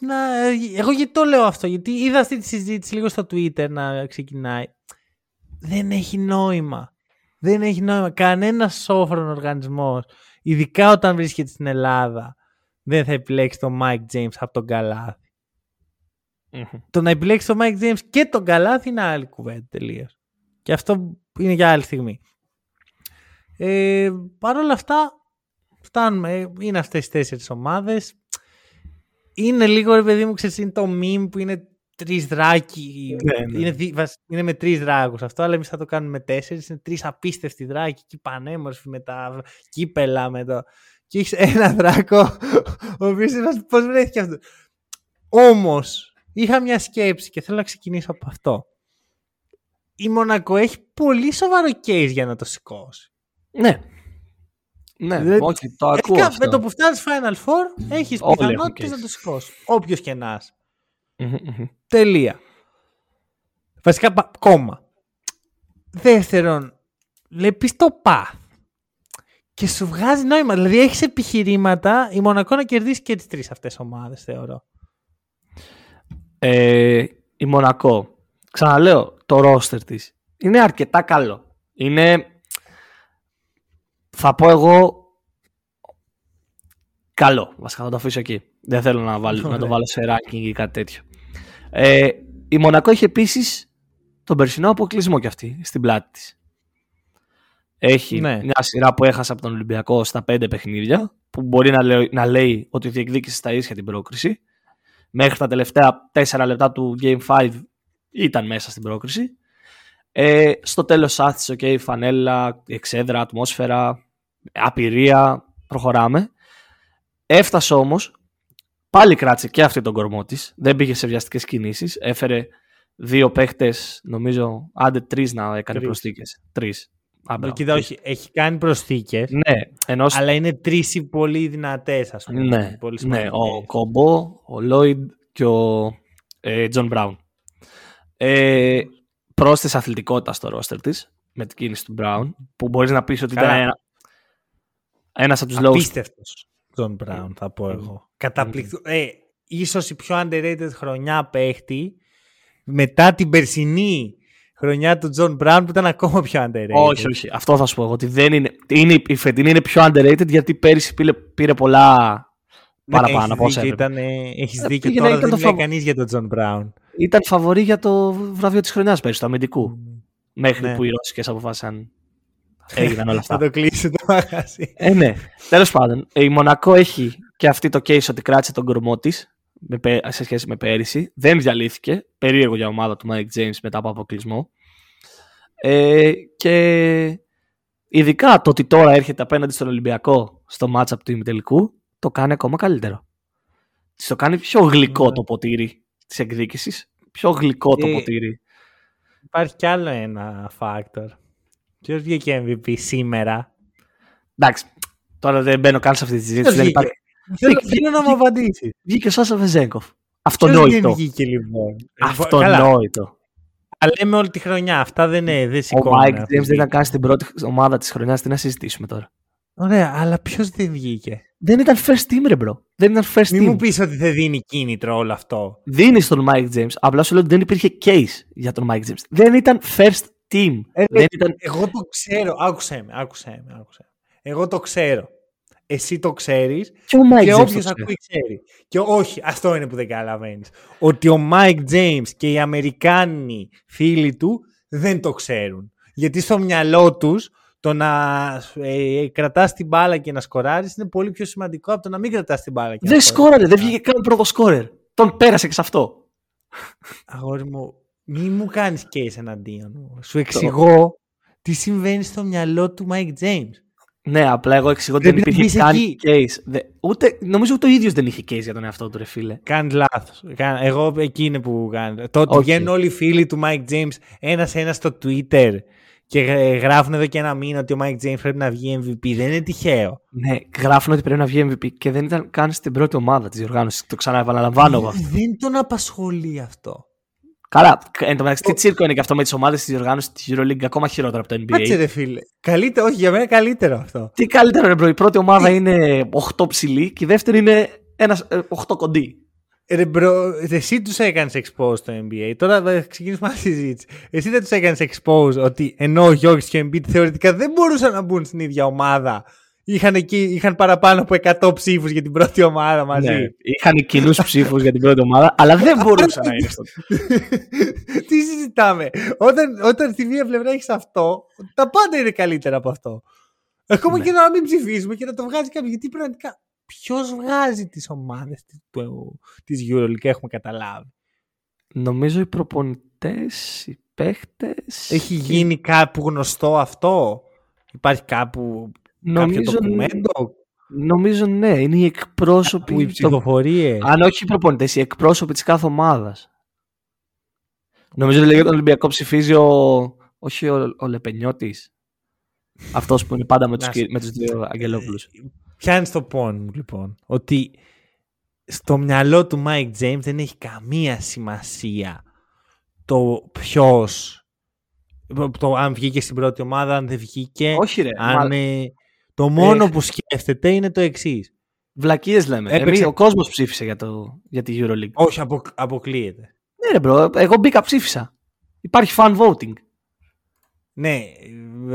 να... Εγώ γιατί το λέω αυτό, γιατί είδα αυτή τη συζήτηση λίγο στο Twitter να ξεκινάει. Δεν έχει νόημα. Δεν έχει νόημα. Κανένας σόφρον οργανισμός, ειδικά όταν βρίσκεται στην Ελλάδα, δεν θα επιλέξει τον Mike James από τον καλαθι Το να επιλέξει τον Mike James και τον Καλάθι είναι άλλη κουβέντα τελείως. Και αυτό είναι για άλλη στιγμή. Ε, Παρ' όλα αυτά, φτάνουμε. Είναι αυτές τις τέσσερις ομάδες είναι λίγο ρε παιδί μου, ξέρεις, είναι το meme που είναι τρεις δράκοι. Ναι, ναι. Είναι, είναι με τρεις δράκους αυτό, αλλά εμείς θα το κάνουμε με τέσσερις. Είναι τρεις απίστευτοι δράκοι και πανέμορφοι με τα κύπελα. Με το... Και έχεις ένα δράκο, ο οποίος πώς βρέθηκε αυτός; Όμως, είχα μια σκέψη και θέλω να ξεκινήσω από αυτό. Η Μονακό έχει πολύ σοβαρό case για να το σηκώσει. Ναι. Ναι, Δεν- όχι, το ακούω Ειδικά αυτό. με το που φτάνεις Final Four, έχεις Όλοι πιθανότητες έχουν να το σηκώσει. Όποιος και να είσαι. Μμμ, μμμ. Τελεία. Βασικά, πα- κόμμα. Δεύτερον, βλέπεις το path. Και σου βγάζει νόημα. Δηλαδή, έχεις επιχειρήματα η Μονακό να κερδίσει και τις τρεις αυτές ομάδες, θεωρώ. Ε, η Μονακό, ξαναλέω, το ρόστερ της είναι αρκετά καλό. Είναι, θα πω εγώ, καλό. Βασικά θα το αφήσω εκεί. Δεν θέλω να, βάλω, να το Ωραία. βάλω σε ranking ή κάτι τέτοιο. Ε, η Μονακό έχει επίσης τον περσινό αποκλεισμό κι αυτή στην πλάτη της. Έχει Ναι. μια σειρά που έχασε από τον Ολυμπιακό στα πέντε παιχνίδια που μπορεί να λέει, να λέει ότι διεκδίκησε στα ίσια την πρόκριση. Μέχρι τα τελευταία τέσσερα λεπτά του Game 5 ήταν μέσα στην πρόκριση. Ε, στο τέλος άθισε, ok, φανέλα, εξέδρα, ατμόσφαιρα, απειρία, προχωράμε. Έφτασε όμως, πάλι κράτησε και αυτή τον κορμό της, δεν πήγε σε βιαστικές κινήσεις, έφερε δύο παίχτες, νομίζω, άντε τρεις να έκανε Τρεις. προσθήκες. Τρεις. Α, μπράβο, Κοίτα, τρεις. όχι, έχει κάνει προσθήκες. Ναι, ενώ σ- Αλλά είναι τρεις πολύ δυνατές, ας πούμε. ναι, πολύ ναι, σημαντικές. ο Κομπό, ο Λόιντ και ο ε, Τζον Μπράουν. Ε, πρόσθεσε αθλητικότητα στο ρόστερ της με την κίνηση του Μπράουν που μπορείς να πεις ότι Καλά. ήταν ένα, ένας από τους λόγους Απίστευτος. Τζον Μπράουν, θα πω εγώ. Καταπληκτικό. Ε, ίσως η πιο underrated χρονιά παίχτη μετά την περσινή χρονιά του Τζον Μπράουν που ήταν ακόμα πιο underrated. Όχι, όχι. Αυτό θα σου πω εγώ. Ότι δεν είναι, είναι, η φετινή είναι πιο underrated γιατί πέρυσι πήρε, πήρε πολλά Ναι, παραπάνω έχεις από όσα δίκιο, έπρεπε. ήταν, ε, έχεις Ε, δίκιο. πήγαινε, Τώρα ήταν δεν το μιλάει φαβο- κανείς για τον Τζον Μπράουν. Ήταν φαβορί για το βραβείο της χρονιάς πέρυσι, του αμυντικού. Μέχρι Ναι. που οι Ρώσικες αποφάσισαν έγιναν όλα αυτά. Θα το κλείσει το μαγαζί. Ε, ναι. Τέλος πάντων, η Μονακό έχει και αυτή το case ότι κράτησε τον κορμό της σε σχέση με πέρυσι. Δεν διαλύθηκε. Περίεργο για ομάδα του Mike James μετά από αποκλεισμό. Ε, και ειδικά το ότι τώρα έρχεται απέναντι στον Ολυμπιακό στο matchup του ημιτελικού το κάνει ακόμα καλύτερο. Της το κάνει πιο γλυκό Ναι. το ποτήρι της εκδίκησης. Πιο γλυκό το Ε, ποτήρι. Υπάρχει κι άλλο ένα factor. Ποιος βγήκε MVP σήμερα; Εντάξει, τώρα δεν μπαίνω καν σε αυτή τη συζήτηση. Ποιος Δεν βγήκε; υπάρχει... Θέλω, Βγήκε- θέλω να μου απαντήσει. Βγήκε ο Σάσα Βεζέγκοφ. Ποιος δεν Αυτονόητο. βγήκε λοιπόν; Ε, Καλά, Αυτονόητο. τα λέμε όλη τη χρονιά. Αυτά δεν, είναι, δεν Ο σηκώνουν. Mike αυτή James τη- δεν ήταν καν στην πρώτη ομάδα της χρονιάς. Τι να συζητήσουμε τώρα. Ωραία, αλλά ποιος δεν βγήκε; Δεν ήταν first team, ρε bro. Δεν ήταν first Μην team. μου πεις ότι δεν δίνει κίνητρο όλο αυτό. Δίνεις στον Mike James. Απλά σου λέω ότι δεν υπήρχε case για τον Mike James. Δεν ήταν first team. Ε, δεν ήταν... Εγώ το ξέρω. Άκουσέ με, άκουσέ με, άκουσέ με. Εγώ το ξέρω. Εσύ το ξέρεις Και ο Mike και James. το όποιο ξέρει. ακούει ξέρει. Και όχι, αυτό είναι που δεν καταλαβαίνεις. Ότι ο Mike James και οι Αμερικάνοι φίλοι του δεν το ξέρουν. Γιατί στο μυαλό τους το να ε, κρατάς την μπάλα και να σκοράρεις είναι πολύ πιο σημαντικό από το να μην κρατάς την μπάλα. Και να Δεν σκοράρεις. σκόραρε. Δεν βγήκε καν πρώτο σκόρερ. Τον πέρασε και σε αυτό. Αγόρι μου, μη μου κάνεις case εναντίον μου. Σου εξηγώ τι συμβαίνει στο μυαλό του Mike James. Ναι, απλά εγώ εξηγώ ότι δεν Πρέπει να υπήρχε μπεις καν εκεί. case. Δε- Ούτε, νομίζω ούτε ο ίδιος δεν είχε case για τον εαυτό του, ρε φίλε. Κάνει λάθος. Εγώ εκεί είναι που κάνει. Το ότι Όχι. βγαίνουν όλοι οι φίλοι του Mike James ένα-ένα στο Twitter και ε, γράφουν εδώ και ένα μήνα ότι ο Mike James πρέπει να βγει MVP. Δεν είναι τυχαίο. Ναι, γράφουν ότι πρέπει να βγει MVP και δεν ήταν καν στην πρώτη ομάδα της διοργάνωσης. Το ξαναεπαναλαμβάνω εγώ αυτό. Δεν τον απασχολεί αυτό. Καλά, εν τω μεταξύ, τι τσίρκο είναι και αυτό με τις ομάδες της διοργάνωσης της Euroleague ακόμα χειρότερα από το NBA. Κάτσε ρε φίλε. Καλύτερο, όχι για μένα καλύτερο αυτό. Τι καλύτερο, ρε bro. Η πρώτη ομάδα είναι οι ψηλοί και η δεύτερη είναι ένας, ε, οι κοντοί. Ρε bro, εσύ τους έκανες expose στο NBA. Τώρα θα ξεκινήσουμε μια συζήτηση. Εσύ δεν τους έκανες expose ότι ενώ ο Γιώργης και ο Embiid θεωρητικά δεν μπορούσαν να μπουν στην ίδια ομάδα. Είχαν, εκεί, είχαν παραπάνω από 100 ψήφους για την πρώτη ομάδα μαζί. Ναι, είχαν κοινούς ψήφους για την πρώτη ομάδα, αλλά δεν μπορούσαν να είναι στο. Τι συζητάμε; Όταν, όταν στη μία πλευρά έχεις αυτό, τα πάντα είναι καλύτερα από αυτό. Ακόμα Ναι. και να μην ψηφίσουμε και να το βγάζει κάποιος. Γιατί πραγματικά ποιος βγάζει τις ομάδες της Euroleague, έχουμε καταλάβει. Νομίζω οι προπονητές, οι παίχτες. Έχει γίνει κάπου γνωστό αυτό; Υπάρχει κάπου νομίζω, κάποιο ντοκουμέντο; Νομίζω ναι, είναι οι εκπρόσωποι. που οι των- ψηφοφορίες. Αν όχι οι προπονητές, οι εκπρόσωποι της κάθε ομάδας. Νομίζω ότι για τον Ολυμπιακό ψηφίζει ο. Όχι ο, ο Λεπενιώτης. Αυτός που είναι πάντα με τους, με τους δύο Αγγελόπουλους. Πιάνεις το point μου λοιπόν. Ότι στο μυαλό του Mike James δεν έχει καμία σημασία το ποιος. Το αν βγήκε στην πρώτη ομάδα, αν δεν βγήκε. Όχι, ρε. Αν, μα... Το μόνο που σκέφτεται είναι το εξής. Μαλακίες λέμε. Έπαιξε... ο κόσμος ψήφισε για, το... για τη EuroLeague. Όχι, απο... αποκλείεται. Ναι, ρε, bro. Εγώ μπήκα ψήφισα. Υπάρχει fan voting. Ναι,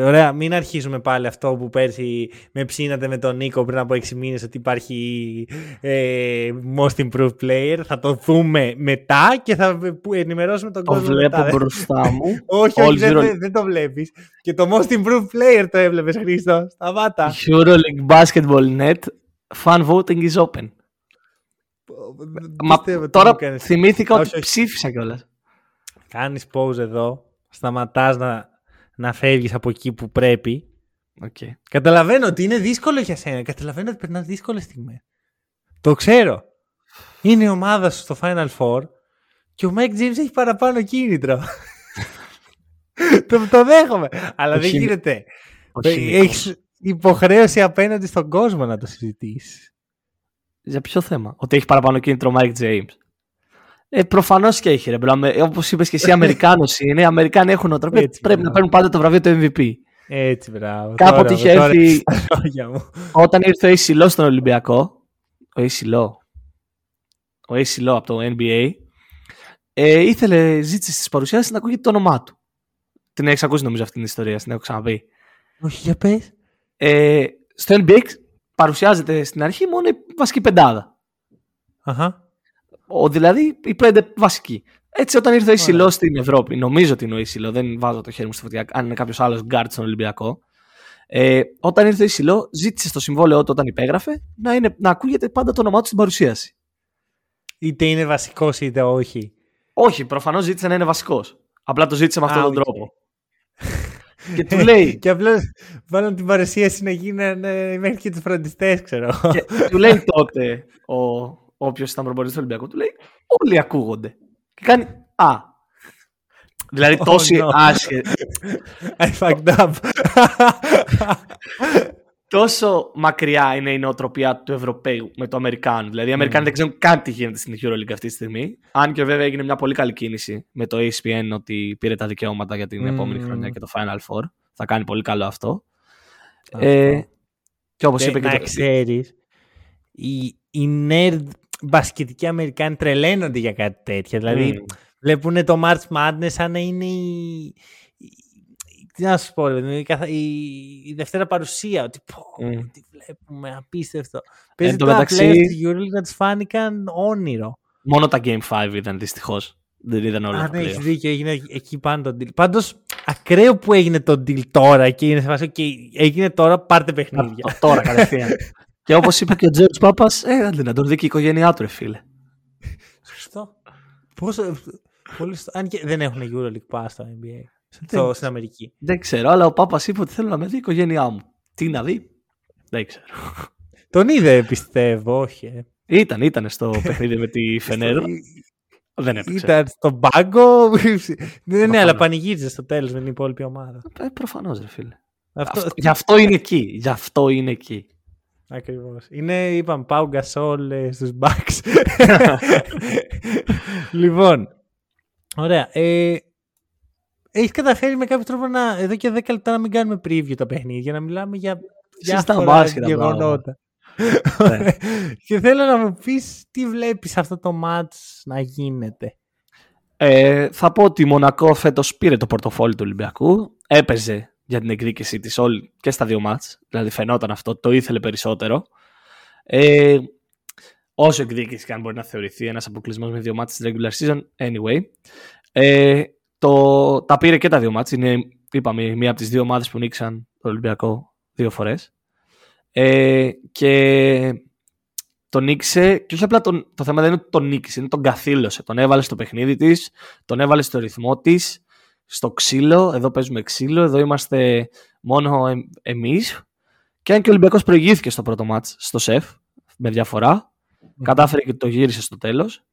ωραία. Μην αρχίσουμε πάλι αυτό που πέρσι με ψήνατε με τον Νίκο πριν από 6 μήνες ότι υπάρχει ε, most improved player. Θα το δούμε μετά και θα ενημερώσουμε τον κόσμο. Το βλέπω μετά. μπροστά μου. όχι, όχι δεν, δεν, το βλέπεις. Και το most improved player το έβλεπες, Χρήστο. Σταμάτα. EuroLeague Basketball Net. Fan voting is open. Μα τώρα θυμήθηκα ότι ψήφισα κιόλας. Κάνεις pause εδώ. Σταματάς να να φεύγεις από εκεί που πρέπει. Okay. Καταλαβαίνω ότι είναι δύσκολο για σένα. Καταλαβαίνω ότι περνάς δύσκολες στιγμές. Το ξέρω. Είναι η ομάδα σου στο Final Four και ο Mike James έχει παραπάνω κίνητρο. το, το δέχομαι. Αλλά δεν γίνεται. Έχεις υποχρέωση απέναντι στον κόσμο να το συζητήσεις. Για ποιο θέμα, Ότι έχει παραπάνω κίνητρο ο Mike James. Ε, Προφανώς και έχει ρε. Όπως είπες και εσύ, Αμερικάνος είναι. Οι Αμερικάνοι έχουν οτροπία. Πρέπει να παίρνουν πάντα το βραβείο του MVP. Έτσι, μπράβο. Κάποτε είχε έρθει. όταν ήρθε ο Ισηλό στον Ολυμπιακό. Ο Ισηλό. Ο Ισηλό από το NBA. Ε, ήθελε, ζήτησε στις παρουσιάσεις να ακούγεται το όνομά του. Την έχεις ακούσει νομίζω αυτή την ιστορία, την έχω ξαναπεί. Όχι, για πες. Ε, στο NBA παρουσιάζεται στην αρχή μόνο η βασική πεντάδα. Αχα. Ο, δηλαδή οι πέντε βασικοί. Έτσι, όταν ήρθε ο Ισηλός στην Ευρώπη, νομίζω ότι είναι ο Ισηλό, δεν βάζω το χέρι μου στη φωτιά, αν είναι κάποιος άλλος γκάρτ στον Ολυμπιακό. Ε, όταν ήρθε ο Ισηλό, ζήτησε στο συμβόλαιό του όταν υπέγραφε να, είναι, να ακούγεται πάντα το όνομά του στην παρουσίαση. Είτε είναι βασικός είτε όχι. Όχι, προφανώς ζήτησε να είναι βασικός. Απλά το ζήτησε με αυτόν τον τρόπο. και του λέει. και απλώ βάλαν την παρουσίαση να γίνανε μέχρι και τους φροντιστές, ξέρω. και του λέει τότε ο, όποιος ήταν προπονητής του Ολυμπιακού, του λέει Όλοι ακούγονται. Και κάνει Α. Δηλαδή oh, τόση no. άσχετη. I fucked up. Τόσο μακριά είναι η νοοτροπία του Ευρωπαίου με το Αμερικάνου. Δηλαδή οι Αμερικάνοι mm. δεν ξέρουν καν τι γίνεται στην EuroLeague αυτή τη στιγμή. Αν και βέβαια έγινε μια πολύ καλή κίνηση με το ESPN ότι πήρε τα δικαιώματα για την mm. επόμενη χρονιά και το Final Four. Θα κάνει πολύ καλό αυτό. Ε, και όπως είπε και το. ξέρεις, οι, οι nerd μπασκετικοί Αμερικάνοι τρελαίνονται για κάτι τέτοιο. Δηλαδή mm. βλέπουν το March Madness σαν να είναι η, τι να σου πω, η, η, η Δευτέρα παρουσία. Ότι πω, mm. τι βλέπουμε, απίστευτο. Παίζει το μεταξύ... στη EuroLeague να του φάνηκαν όνειρο. Μόνο τα Game 5 ήταν δυστυχώς. Δεν είδαν όλα Αν έχεις δίκιο, έγινε εκεί πάνω το deal. Πάντως, ακραίο που έγινε το deal τώρα και είναι σε φάση, και έγινε τώρα, πάρτε παιχνίδια. τώρα κατευθείαν. Και όπως είπε και ο Τζέρτ Πάπας, ε, δεν να τον δει και η οικογένειά του, ρε φίλε. Σωστό. Πόσο. Πολύ... Αν και δεν έχουν Euroleague Pass στο NBA. Στο, στην Αμερική. Δεν ξέρω, αλλά ο Πάπας είπε ότι θέλω να με δει η οικογένειά μου. Τι να δει, δεν ξέρω. Τον είδε, πιστεύω, όχι. Ε. Ήταν, ήταν στο παιχνίδι με τη Φενέρο. Δεν έπαιξε. Ήταν στον πάγκο. δεν ναι, αλλά πανηγύριζε στο τέλος με την υπόλοιπη ομάδα. Ε, Προφανώς, ρε φίλε. Αυτό... Αυτό... Γι' αυτό είναι εκεί. Γι' αυτό είναι εκεί. Ακριβώς. Είναι, είπαμε, Πάου Γκασόλ ε, στους Bucks. λοιπόν, ωραία. Ε, έχεις καταφέρει με κάποιο τρόπο να, εδώ και 10 λεπτά να μην κάνουμε preview τα παιχνίδια, να μιλάμε για διάφορα γεγονότα. Ναι. και θέλω να μου πεις τι βλέπεις αυτό το match να γίνεται. Ε, θα πω ότι η Μονακό φέτος πήρε το πορτοφόλι του Ολυμπιακού. Έπαιζε για την εκδίκησή της όλη και στα δύο μάτς. Δηλαδή φαινόταν αυτό, το ήθελε περισσότερο. Ε, όσο εκδίκηση και αν μπορεί να θεωρηθεί ένας αποκλεισμός με δύο μάτς στη regular season, anyway. Ε, το, τα πήρε και τα δύο μάτς. Είναι, είπαμε, μία από τις δύο ομάδες που νίξαν το Ολυμπιακό δύο φορές. Ε, και τον νίκησε, και όχι απλά τον, το θέμα δεν είναι ότι τον νίκησε, είναι τον καθήλωσε. Τον έβαλε στο παιχνίδι της, τον έβαλε στο ρυθμό της στο ξύλο. Εδώ παίζουμε ξύλο. Εδώ είμαστε μόνο εμ, εμείς. Και αν και ο Ολυμπιακός προηγήθηκε στο πρώτο μάτς στο ΣΕΦ με διαφορά, κατάφερε και το γύρισε στο τέλος.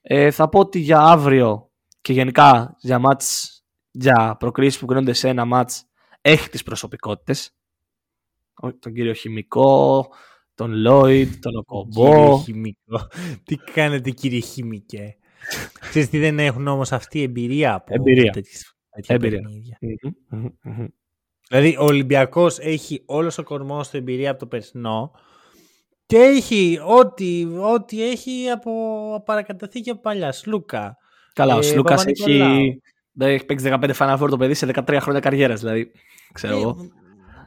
Ε, θα πω ότι για αύριο και γενικά για μάτς, για προκρίσεις που κρίνονται σε ένα μάτς, έχει τις προσωπικότητες. Τον κύριο Χημικό, τον Λόιντ, τον Οκομπό. Κύριε Χημικό. Τι κάνετε κύριε Χημικέ; Ξέρεις τι δεν έχουν όμως αυτή η εμπειρία από Εμπειρία. τέτοιες- τέτοια Εμπειρία. παιχνίδια. Μμμ, μμμ, μμμ. Δηλαδή ο Ολυμπιακός έχει όλος ο κορμός του εμπειρία από το περσινό και έχει ό,τι, ό,τι έχει από παρακαταθήκη από παλιά. Σλούκα. Καλά, ο Ε, Σλούκας Παπα-Νικολάου. έχει, δεν έχει παίξει 15 Final Four το παιδί σε 13 χρόνια καριέρας, δηλαδή. Ξέρω εγώ.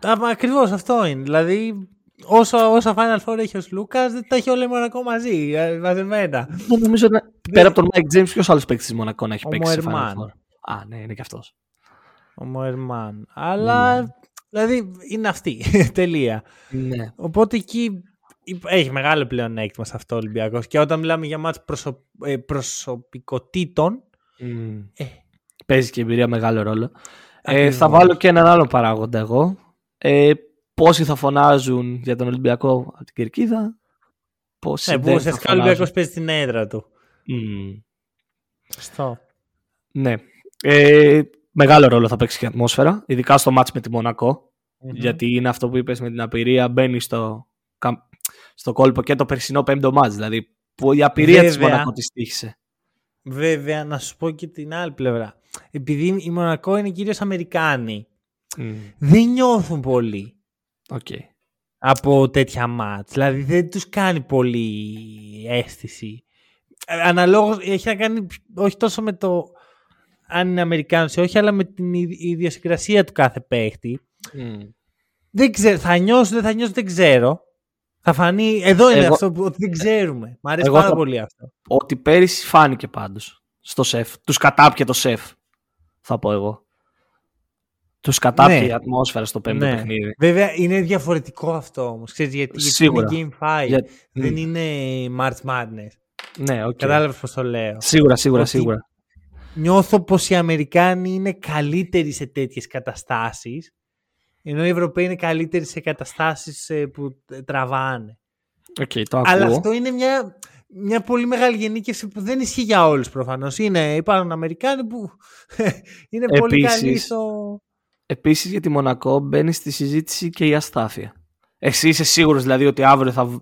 Ε, α, ακριβώς αυτό είναι. Δηλαδή όσο, όσα Final Four έχει ο Σλούκας δεν τα έχει όλα η Μονακό μαζί, ε, μαζεμένα. Δεν νομίζω να... Πέρα από τον Mike James, ποιος άλλος παίκτης της Μονακό να έχει Ο παίξει σε Final Μοερμάν. Four; Α, ναι, είναι και αυτός. Ο Μοερμάν. Αλλά Ναι. δηλαδή είναι αυτή. Τελεία. Ναι. Οπότε εκεί υπ- έχει μεγάλο πλεονέκτημα σε αυτό ο Ολυμπιακός. Και όταν μιλάμε για μάτς προσω... ε, προσωπικότητων, Μμ. ε, Παίζει και η εμπειρία μεγάλο ρόλο. Ε, Ακριβώς. θα βάλω και έναν άλλο παράγοντα εγώ. Ε, πόσοι θα φωνάζουν για τον Ολυμπιακό από την Κερκίδα. Πόσοι ναι, που δεν θα ουσιαστικά ο φωνάζουν. Ολυμπιακός παίζει στην έδρα του. Μμ. Στο. Ναι. Ε, μεγάλο ρόλο θα παίξει και η ατμόσφαιρα, ειδικά στο μάτς με τη μονακο Γιατί είναι αυτό που είπες με την απειρία, μπαίνει στο, καμ- στο κόλπο και το περσινό πέμπτο μάτς. Δηλαδή, που η απειρία της Βέβαια. Μονακό της τύχησε. Βέβαια, να σου πω και την άλλη πλευρά. Επειδή η Μονακό είναι κυρίως Αμερικάνοι, Μμ. δεν νιώθουν πολύ ΟΚ. από τέτοια ματς. Δηλαδή δεν τους κάνει πολύ αίσθηση. Ε, Αναλόγως έχει να κάνει όχι τόσο με το αν είναι Αμερικάνος ή όχι, αλλά με την ιδ- ιδιοσυγκρασία του κάθε παίχτη. Μμ. Δεν ξέρω, θα νιώσω, δεν θα νιώσω, δεν ξέρω. Θα φανεί, εδώ είναι Εγώ- αυτό που ότι δεν ξέρουμε. Μ' αρέσει Εγώ πάρα θα- πολύ αυτό. Ότι πέρυσι φάνηκε πάντως στο ΣΕΦ. Τους κατάπιε το ΣΕΦ, θα πω εγώ. Τους κατάπιε Ναι. η ατμόσφαιρα στο πέμπτο Ναι. παιχνίδι. Βέβαια είναι διαφορετικό αυτό όμως. Ξέρεις, γιατί, γιατί Σίγουρα. είναι Game 5. Για- Δεν Μμ. είναι March Madness. Ναι, οκ. Κατάλαβες πώς το λέω. Σίγουρα, σίγουρα, Ότι- σίγουρα. Νιώθω πως οι Αμερικάνοι είναι καλύτεροι σε τέτοιες καταστάσεις ενώ οι Ευρωπαίοι είναι καλύτεροι σε καταστάσεις ε, που ε, τραβάνε. Οκ, το ακούω. Αλλά αυτό είναι μια, μια πολύ μεγάλη γενίκευση που δεν ισχύει για όλους προφανώς. Είναι, υπάρχουν Αμερικάνοι που είναι πολύ Επίσης, καλοί στο... Επίσης για τη Μονακό μπαίνει στη συζήτηση και η αστάθεια. Εσύ είσαι σίγουρος δηλαδή ότι αύριο θα... β-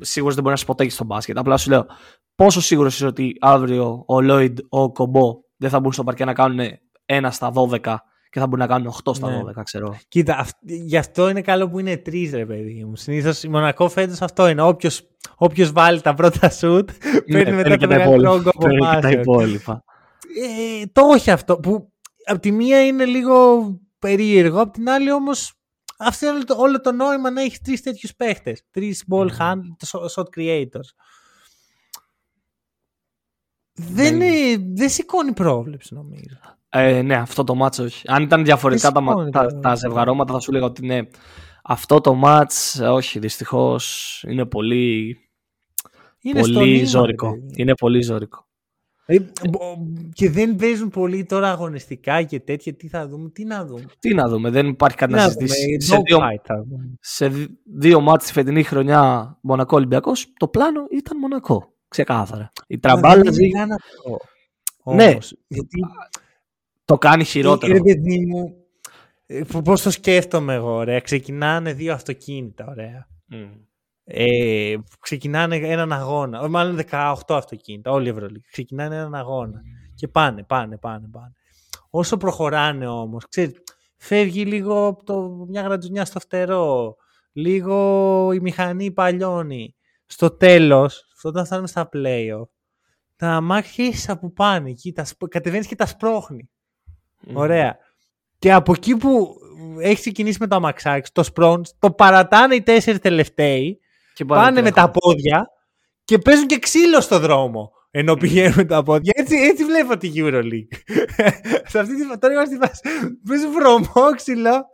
Σίγουρος δεν μπορεί να 'σαι ποτέ στο μπάσκετ. Απλά σου λέω πόσο σίγουρος είσαι ότι αύριο ο Λόιντ, ο Okobo δεν θα μπουν στο παρκέ να κάνουν ένα στα 12 και θα μπορούν να κάνουν 8 στα Ναι. 12, ξέρω. Κοίτα, αυ- γι' αυτό είναι καλό που είναι τρεις, ρε παιδί μου. Συνήθως η Μονακό φέτος αυτό είναι. Όποιος βάλει τα πρώτα σουτ, παίρνει μετά Ναι, και το τα μεγαλύτερο υπόλοιπα. όγκο Παίρνει και τα αποφάσεων. υπόλοιπα. Ε, το όχι αυτό. Που από τη μία είναι λίγο περίεργο, απ' την άλλη όμως. Αυτό είναι όλο το, όλο το νόημα να έχεις τρεις τέτοιους παίχτες. Τρεις ball Ναι. hand, shot creators. Δεν, Δεν- είναι- δεν σηκώνει πρόβλεψη νομίζω. Ε, ναι, αυτό το μάτς όχι. Αν ήταν διαφορετικά τα, μα- σηκώνει τα, το- τα ζευγαρώματα θα σου λέγα ότι ναι. Αυτό το μάτς, ε, όχι, δυστυχώς είναι πολύ, Είναι στο πολύ νήμα, ρε ζώρικο. παιδί. Είναι πολύ ζώρικο. Ε, μπο- Και δεν παίζουν πολύ τώρα αγωνιστικά και τέτοια. Τι θα δούμε, τι να δούμε. Τι να δούμε, δεν υπάρχει κάτι Τι να να συζητήσει. δούμε, Σε δύο, dogfight θα δούμε. σε δι- δύο μάτς τη φετινή χρονιά Μονακό Ολυμπιακός, το πλάνο ήταν Μονακό. Ξεκάθαρα. Η Μα τραμπάλα δεν είναι καν αυτό. Ναι. Όμως, γιατί το κάνει χειρότερο. Ρε παιδί μου, ε, π- πώς το σκέφτομαι εγώ, ωραία. Ξεκινάνε δύο αυτοκίνητα, ωραία. Μμ. Ε, ξεκινάνε έναν αγώνα, ε, μάλλον 18 αυτοκίνητα, όλη η Ευρωλίγα. Ξεκινάνε έναν αγώνα και πάνε, πάνε, πάνε, πάνε. Όσο προχωράνε όμως, ξέρεις, φεύγει λίγο από το, μια γρατζουνιά στο φτερό, λίγο η μηχανή παλιώνει. Στο τέλος, όταν φτάνουμε στα playoff, τα αμάξια ίσα που πάνε εκεί, τα, σπ- κατεβαίνεις και τα σπρώχνει. Μμ. Ωραία. Και από εκεί που έχεις ξεκινήσει με το αμαξάκι, το σπρόντ, το παρατάνε οι τέσσερις τελευταίοι, Και πάνε με τρέχουν. τα πόδια και παίζουν και ξύλο στο δρόμο. Ενώ πηγαίνουν με τα πόδια. Έτσι, έτσι βλέπω τη Euroleague. Σε αυτή τη τώρα είμαστε στη φάση. Παίζουν βρωμόξυλο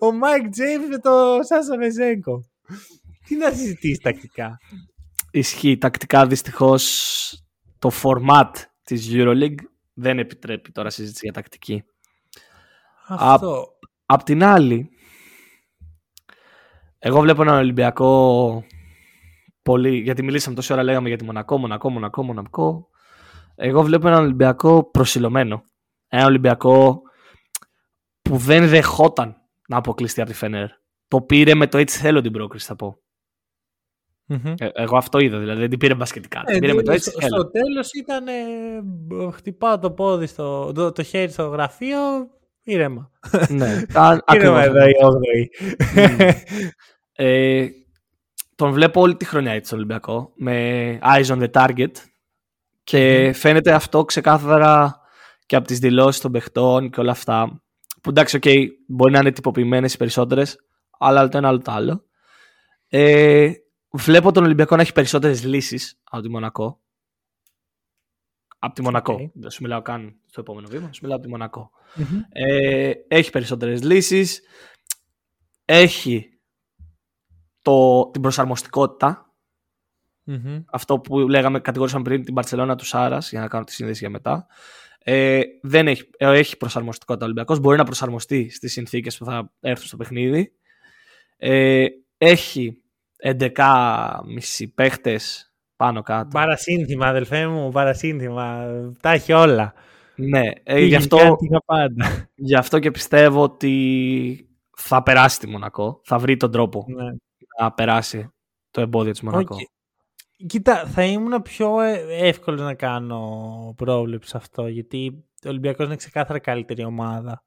ο Mike James με το Σάσα Βεζένκοφ. Τι να συζητήσεις τακτικά; Ισχύει τακτικά δυστυχώς το format της EuroLeague δεν επιτρέπει τώρα συζήτηση για τακτική. Αυτό. Απ' την άλλη, εγώ βλέπω έναν Ολυμπιακό πολύ, γιατί μιλήσαμε τόση ώρα λέγαμε για τη Μονακό, Μονακό, Μονακό, Μονακό. Εγώ βλέπω έναν Ολυμπιακό προσηλωμένο. Ένα Ολυμπιακό που δεν δεχόταν να αποκλειστεί από τη Φενέρ. Το πήρε με το έτσι θέλω την πρόκριση, θα πω. Ε, εγώ αυτό είδα, δηλαδή δεν την πήρε μπασκετικά. Ε, με το ε, έτσι στο, θέλω. στο τέλος ήταν. Ε, χτυπάω το πόδι, στο, το, το χέρι στο γραφείο, ήρεμα. Ναι, ακριβώς. Η 8η. τον βλέπω όλη τη χρονιά έτσι στον Ολυμπιακό με eyes on the target και φαίνεται αυτό ξεκάθαρα και από τις δηλώσεις των παιχτών και όλα αυτά που εντάξει, οκ, μπορεί να είναι τυποποιημένες οι περισσότερες αλλά άλλο το ένα άλλο το άλλο. Ε, βλέπω τον Ολυμπιακό να έχει περισσότερες λύσεις από τη Μονακό. Από τη Μονακό. Οκ. Δεν σου μιλάω καν στο επόμενο βήμα, σου μιλάω από τη Μονακό. Μμμ. Ε, έχει περισσότερες λύσεις. Έχει το, την προσαρμοστικότητα. Μμμ. Αυτό που λέγαμε, κατηγορήσαμε πριν την Παρσελώνα του Σάρας, για να κάνω τη σύνδεση για μετά. Ε, δεν έχει, ε, έχει προσαρμοστικότητα ο Ολυμπιακός. Μπορεί να προσαρμοστεί στις συνθήκες που θα έρθουν στο παιχνίδι. Ε, έχει 11 μισή παίχτες πάνω κάτω. Παρασύνθημα, αδελφέ μου, παρασύνθημα. Τα έχει όλα. Ναι, ε, Τι γι, αυτό, κάνει, τι είχα πάντα. γι' αυτό και πιστεύω ότι θα περάσει τη Μονακό. Θα βρει τον τρόπο Ναι. Να περάσει το εμπόδιο της Μονακό. Οκ. Κοίτα, θα ήμουν πιο ε, εύκολος να κάνω πρόβλεψη σε αυτό, γιατί ο Ολυμπιακός είναι ξεκάθαρα καλύτερη ομάδα.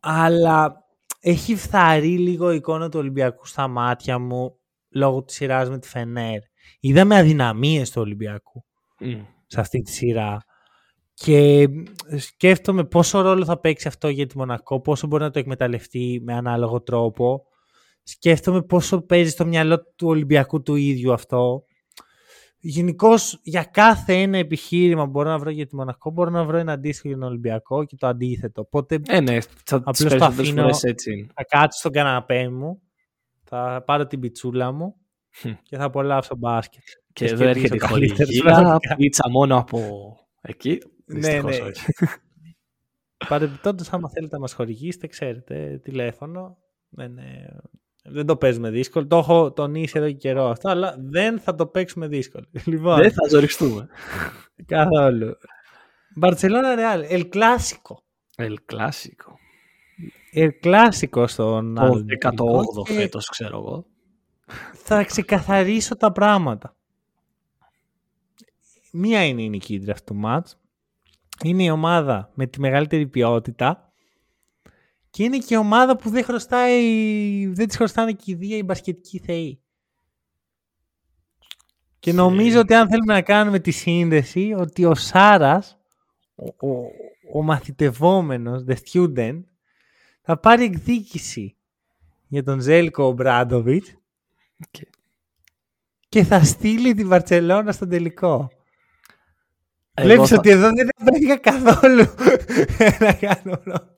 Αλλά έχει φθαρεί λίγο η εικόνα του Ολυμπιακού στα μάτια μου λόγω της σειράς με τη Φενέρ. Είδαμε αδυναμίες του Ολυμπιακού Μμ. σε αυτή τη σειρά. Και σκέφτομαι πόσο ρόλο θα παίξει αυτό για τη Μονακό, πόσο μπορεί να το εκμεταλλευτεί με ανάλογο τρόπο. Σκέφτομαι πόσο παίζει στο μυαλό του Ολυμπιακού του ίδιου αυτό. Γενικώς για κάθε ένα επιχείρημα που μπορώ να βρω για τη Μονακό, μπορώ να βρω ένα αντίστοιχο για τον Ολυμπιακό και το αντίθετο. Οπότε Ε, ναι, θα, τις Απλώς το περισσότερες αφήνω- φορές έτσι είναι. θα κάτσω στον καναπέ μου, θα πάρω την πιτσούλα μου Χμ. και θα απολαύσω μπάσκετ. Και Και εδώ έρχεται η σκεφτείς ο καλύτερος χορηγία, πραγματικά. πίτσα μόνο από εκεί. Ναι, Δυστυχώς ναι. όχι. Παρεμπιπτόντως, άμα θέλετε να μας χορηγήσετε, ξέρετε, τηλέφωνο. Δεν, ε, δεν το παίζουμε δύσκολο. Το έχω τονίσει εδώ και καιρό αυτό, αλλά δεν θα το παίξουμε δύσκολο. Λοιπόν, Δεν θα ζοριστούμε. καθόλου. Μπαρτσελώνα Ρεάλ, El Clásico. El Clásico. El Clásico στον Το άλλο 18ο και φέτος, ξέρω εγώ. Θα ξεκαθαρίσω τα πράγματα. Μία είναι η νικήτρια αυτού του μάτς. Είναι η ομάδα με τη μεγαλύτερη ποιότητα και είναι και η ομάδα που δεν χρωστάει, δεν της χρωστάνε και οι δύο οι μπασκετικοί θεοί. Και νομίζω ότι αν θέλουμε να κάνουμε τη σύνδεση ότι ο Σάρας, ο, ο, ο μαθητευόμενος, the student, θα πάρει εκδίκηση για τον Ζέλκο Ομπράντοβιτς Και- και θα στείλει την Βαρτσελώνα στον τελικό. Εγώ Βλέπεις θα- ότι εδώ δεν βρέθηκα καθόλου να κάνω πρόβλεψη.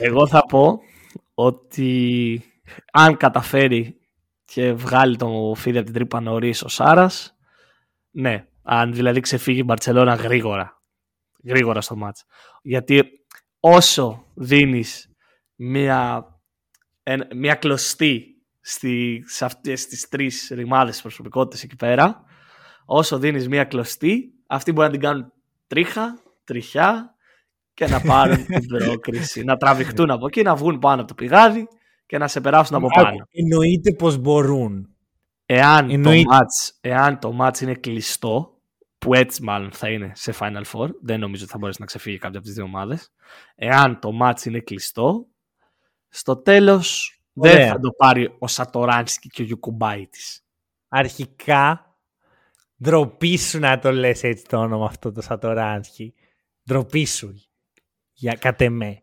Εγώ θα πω ότι αν καταφέρει και βγάλει το φίδι από την τρύπα νωρίς ο Σάρας, ναι, αν δηλαδή ξεφύγει η Μπαρτσελώνα γρήγορα, γρήγορα στο μάτς. Γιατί όσο δίνεις μια, ένα- μια κλωστή στη, σε αυτές τις τρεις ρημάδες προσωπικότητες εκεί πέρα, όσο δίνεις μια κλωστή, αυτοί μπορεί να την κάνουν τρίχα, τριχιά και να πάρουν την πρόκριση. να τραβηχτούν από εκεί, να βγουν πάνω από το πηγάδι και να σε περάσουν από πάνω. Εννοείται πως μπορούν. Εάν το, Εννοείται. match, εάν το match είναι κλειστό, που έτσι μάλλον θα είναι σε Final Four, δεν νομίζω ότι θα μπορέσει να ξεφύγει κάποια από τις δύο ομάδες. Εάν το match είναι κλειστό, στο τέλος δεν Ωραία. θα το πάρει ο Σατοράνσκι και ο Γιουκουμπάιτης. Αρχικά, ντροπή σου να το λες έτσι το όνομα αυτό το Σατοράνσκι. Ντροπή σου. Για κατ' εμέ.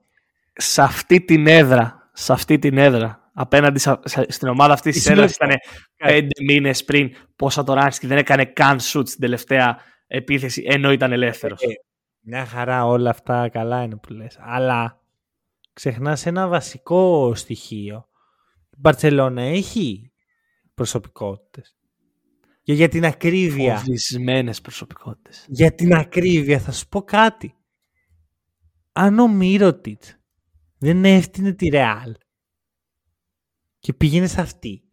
σε αυτή την έδρα, σε αυτή την έδρα, απέναντι σα- σε- στην ομάδα αυτής της Είσαι έδρας λογικό. ήταν πέντε μήνες πριν πόσα το Ράνσκι δεν έκανε καν σουτ στην τελευταία επίθεση ενώ ήταν ελεύθερος. Ε, Μια χαρά όλα αυτά καλά είναι που λες. Αλλά ξεχνάς ένα βασικό στοιχείο. Η Μπαρτσελώνα έχει προσωπικότητες. Και για την ακρίβεια, Φοβισμένες προσωπικότητες. για την ακρίβεια θα σου πω κάτι. Αν ο Μύρωτιτς δεν έφτιανε τη Ρεάλ και πήγαινε σε αυτή,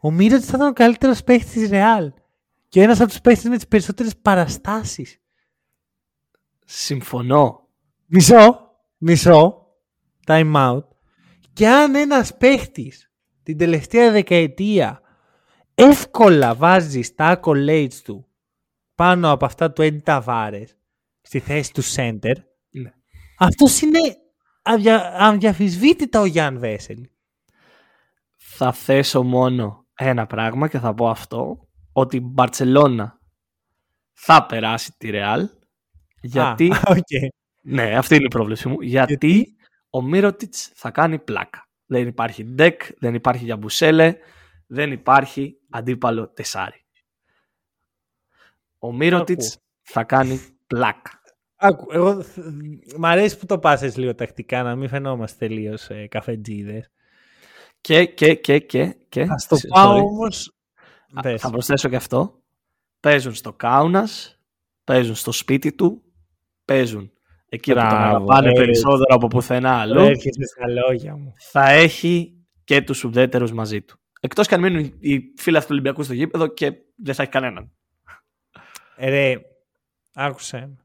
ο Μύρωτιτς θα ήταν ο καλύτερος παίχτης της Ρεάλ και ένας από τους παίχτες με τις περισσότερες παραστάσεις. Συμφωνώ. Μισό. μισό, time out, και αν ένας παίχτης την τελευταία δεκαετία εύκολα βάζει στα accolades του πάνω από αυτά του Eddie Tavares στη θέση του center, Ναι. Αυτός είναι αδια, αδιαφυσβήτητα ο Γιάνν Βέσελ. Θα θέσω μόνο ένα πράγμα και θα πω αυτό, ότι η Μπαρτσελώνα θα περάσει τη Ρεάλ, γιατί, Α, οκ. ναι, αυτή είναι η πρόβλεψη μου, γιατί, Γιατί; ο Μίροτιτς θα κάνει πλάκα. Δεν υπάρχει Deck, δεν υπάρχει Γιαμπουσέλε, δεν υπάρχει αντίπαλο τεσάρι. Ο Μίροτιτς θα κάνει πλάκα. Άκου, εγώ θ- μ' αρέσει που το πας λίγο τακτικά, να μην φαινόμαστε τελείως ε, καφετζίδες. Και, και, και, και, και. Ας το σ- πάω sorry. όμως... Α, Πες. Θα προσθέσω και αυτό. Παίζουν στο Κάουνας, παίζουν στο σπίτι του, παίζουν εκεί που τον Μπράβο, αγαπάνε έτσι. περισσότερο από πουθενά αλλού. Έρχεσαι στα λόγια μου. Θα έχει και τους ουδέτερους μαζί του. Εκτός και αν μείνουν οι φίλοι του Ολυμπιακού στο γήπεδο και δεν θα έχει κανέναν. Ε, Ρε, άκουσε.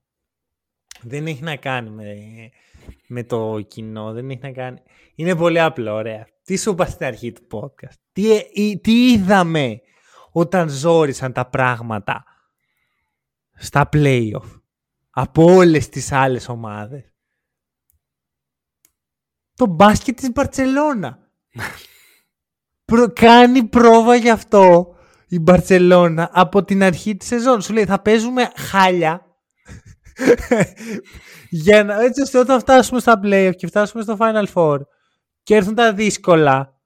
Με. Δεν έχει να κάνει με, με το κοινό, δεν έχει να κάνει... Είναι πολύ απλό, ωραία. Τι σου είπα στην αρχή του podcast; Τι, ε, ή- τι είδαμε όταν ζόρισαν τα πράγματα στα playoff από όλες τις άλλες ομάδες; Το μπάσκετ της Μπαρτσελώνα. Προ, κάνει πρόβα γι' αυτό η Μπαρτσελώνα από την αρχή της σεζόν. Σου λέει θα παίζουμε χάλια για να, έτσι ώστε όταν φτάσουμε στα playoff και φτάσουμε στο Final Four και έρθουν τα δύσκολα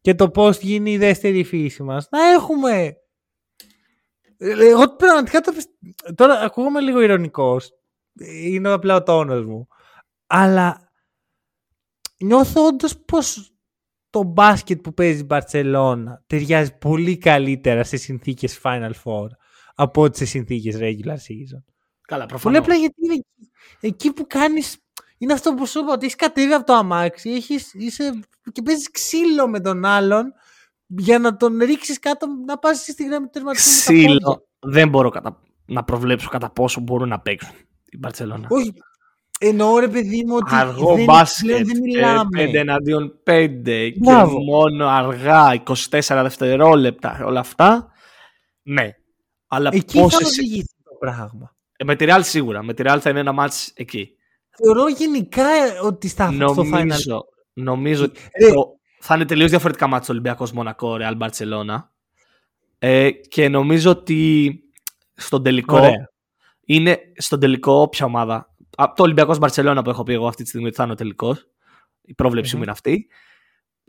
και το πώς γίνει η δεύτερη φύση μας να έχουμε εγώ πραγματικά το πισ- τώρα ακούγομαι λίγο ηρωνικός είναι απλά ο τόνος μου αλλά νιώθω όντως πως το μπάσκετ που παίζει η Μπαρτσελώνα ταιριάζει πολύ καλύτερα σε συνθήκες Final Four από ό,τι σε συνθήκες regular season. Καλά, Πολύ προφανώς. απλά γιατί είναι εκεί, εκεί που κάνεις είναι αυτό που σου είπα ότι έχεις κατέβει από το αμάξι έχεις, είσαι, και παίζεις ξύλο με τον άλλον για να τον ρίξεις κάτω να πας στη γραμμή του τερματισμού με τα πόδια. Ξύλο. Δεν μπορώ κατα... να προβλέψω κατά πόσο μπορούν να παίξουν η Μπαρτσελώνα. Όχι, εννοώ ρε παιδί μου ότι Αργό δεν, μπάσκετ πλέον δεν και μιλάμε. 5 εναντίον 5 και Μπράβο. μόνο αργά 24 δευτερόλεπτα όλα αυτά ναι αλλά Εκεί θα πόσες... οδηγηθεί το πράγμα. Ε, με τη Real σίγουρα με τη Real θα είναι ένα μάτς εκεί Θεωρώ γενικά ότι στα, στο Final νομίζω, νομίζω ότι Ρε. το- θα είναι τελείως διαφορετικά μάτς Ολυμπιακός Μονακό Real Barcelona ε, και νομίζω ότι στον τελικό Ωραία. είναι στον τελικό ποια ομάδα. Από το Ολυμπιακός Μπαρσελόνα που έχω πει εγώ αυτή τη στιγμή ότι θα είναι ο τελικός. Η προβλεψή μου Μμμ. είναι αυτή.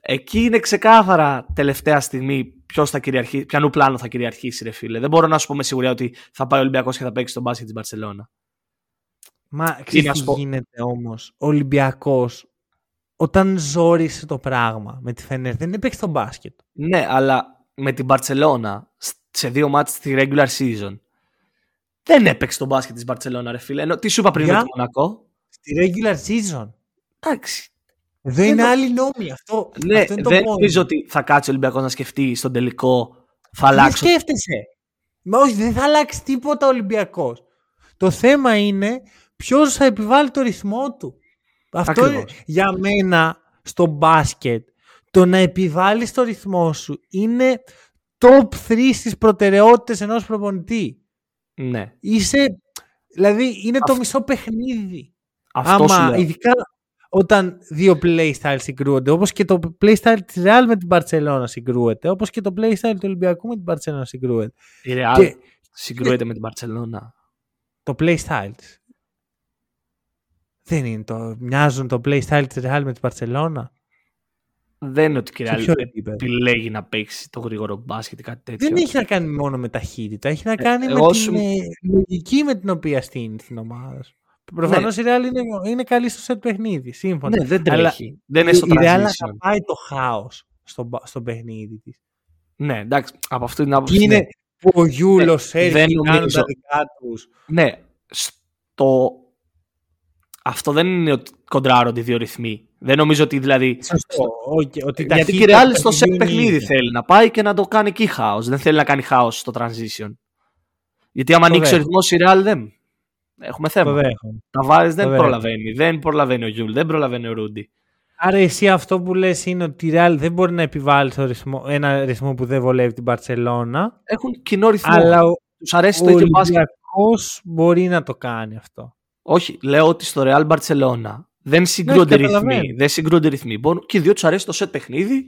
Εκεί είναι ξεκάθαρα τελευταία στιγμή ποιος θα κυριαρχήσει, ποιανού πλάνο θα κυριαρχήσει, ρε φίλε. Δεν μπορώ να σου πω με σιγουριά ότι θα πάει ο Ολυμπιακός και θα παίξει τον μπάσκετ της Μπαρσελόνα. Μα να ξέρεις τι σου πω. γίνεται όμως. Ο Ολυμπιακός όταν ζόρισε το πράγμα με τη Φενέρ δεν έπαιξε το μπάσκετ. Ναι, αλλά με την Μπαρσελόνα σε δύο μάτς στη regular season δεν έπαιξε τον μπάσκετ της Μπαρσελόνα, ρε φίλε. Ενώ, τι σου είπα πριν Για. με το Μονακό; Στη regular season. Εντάξει. Εδώ είναι το- άλλη νόμη. Αυτό, Ναι, αυτό είναι το δεν point. νομίζω ότι θα κάτσει ο Ολυμπιακός να σκεφτεί στον τελικό. Θα Δεν αλλάξω σκέφτεσαι. Μα όχι, δεν θα αλλάξει τίποτα ο Ολυμπιακός. Το θέμα είναι ποιος θα επιβάλλει το ρυθμό του. Αυτό Ακριβώς. είναι, για μένα στο μπάσκετ το να επιβάλλεις το ρυθμό σου είναι top 3 στις προτεραιότητες ενός προπονητή. Ναι. Είσαι, δηλαδή είναι το Αυτό- μισό παιχνίδι. Αυτό σου Άμα, λέω. ειδικά όταν δύο playstyle συγκρούονται, όπως και το playstyle της Real με την Barcelona συγκρούεται, όπως και το playstyle του Ολυμπιακού με την Barcelona συγκρούεται. Η Real Και συγκρούεται με την Barcelona. το playstyle της. Δεν είναι το, μοιάζουν το playstyle της Real με την Barcelona. Δεν είναι ότι η Σε Real ποιο επίπεδο; επιλέγει να παίξει το γρήγορο μπάσκετ ή κάτι τέτοιο. Δεν έχει να κάνει μόνο με ταχύτητα. Έχει να κάνει με εγώ την σου- ε, λογική με την οποία στείνει την ομάδα σου. Προφανώς η Real είναι, είναι καλή στο set παιχνίδι. Σύμφωνα. Ναι, δεν Αλλά τρέχει. Δεν είναι στο η Real transition. αγαπάει το χάος στο, μπα- στο παιχνίδι της. Ναι, εντάξει, από αυτή την άποψη. Και είναι ναι. που ο Γιούλος δεν έρχεται κάνουν νομίζω. τα δικά τους. Ναι, στο... αυτό δεν είναι ότι κοντράρονται οι δύο ρυθμοί. Δεν νομίζω ότι δηλαδή. Σωστό. Όχι, ότι η Γιατί και η ταχύτητα Real του στο set παιχνιδιού είναι παιχνίδι ίδια. θέλει να πάει και να το κάνει εκεί χάος. Δεν θέλει να κάνει χάος στο transition. Γιατί άμα ανοίξει ο Correct. ρυθμός η Real δεν. Έχουμε θέμα. Ταβάρες δεν προλαβαίνει. Δεν προλαβαίνει ο Γιουλ, δεν προλαβαίνει ο Ρούντι. Άρα εσύ αυτό που λες είναι ότι η Real δεν μπορεί να επιβάλλει το ρυθμό, ένα ρυθμό που δεν βολεύει την Μπαρτσελώνα. Έχουν κοινό ρυθμό. Αλλά ο, Τους αρέσει το ίδιο μπάσκετ. μπορεί να το κάνει αυτό. Όχι, λέω ότι στο Real Barcelona δεν συγκρούνται ναι, ρυθμοί. Δεν συγκρούνται ρυθμοί. Μπορούν, και οι δύο τους αρέσει το set παιχνίδι,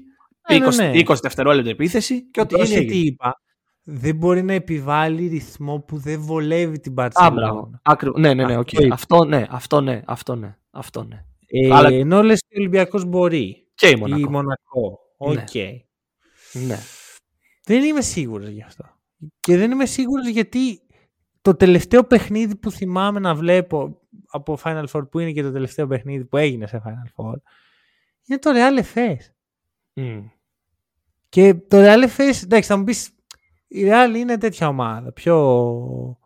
ναι, 20, ναι, 20 ναι. δευτερόλεπτα επίθεση και ό,τι γίνει. Τι είπα. Δεν μπορεί να επιβάλλει ρυθμό που δεν βολεύει την Μπαρτσελώνα. Ναι, ναι, ναι. Okay. Αυτό ναι, αυτό ναι, αυτό ναι. Αυτό ναι. Ε, Αλλά... Ενώ λες ότι ο Ολυμπιακός μπορεί. Και η Μονακό. Η Μονακό. Ok. Okay. Ναι. Δεν είμαι σίγουρος γι' αυτό. Και δεν είμαι σίγουρος γιατί το τελευταίο παιχνίδι που θυμάμαι να βλέπω από Final Four που είναι και το τελευταίο παιχνίδι που έγινε σε Final Four είναι το Real Εφές. Mm. Και το Real FS, εντάξει θα μου πεις η Real είναι τέτοια ομάδα, πιο,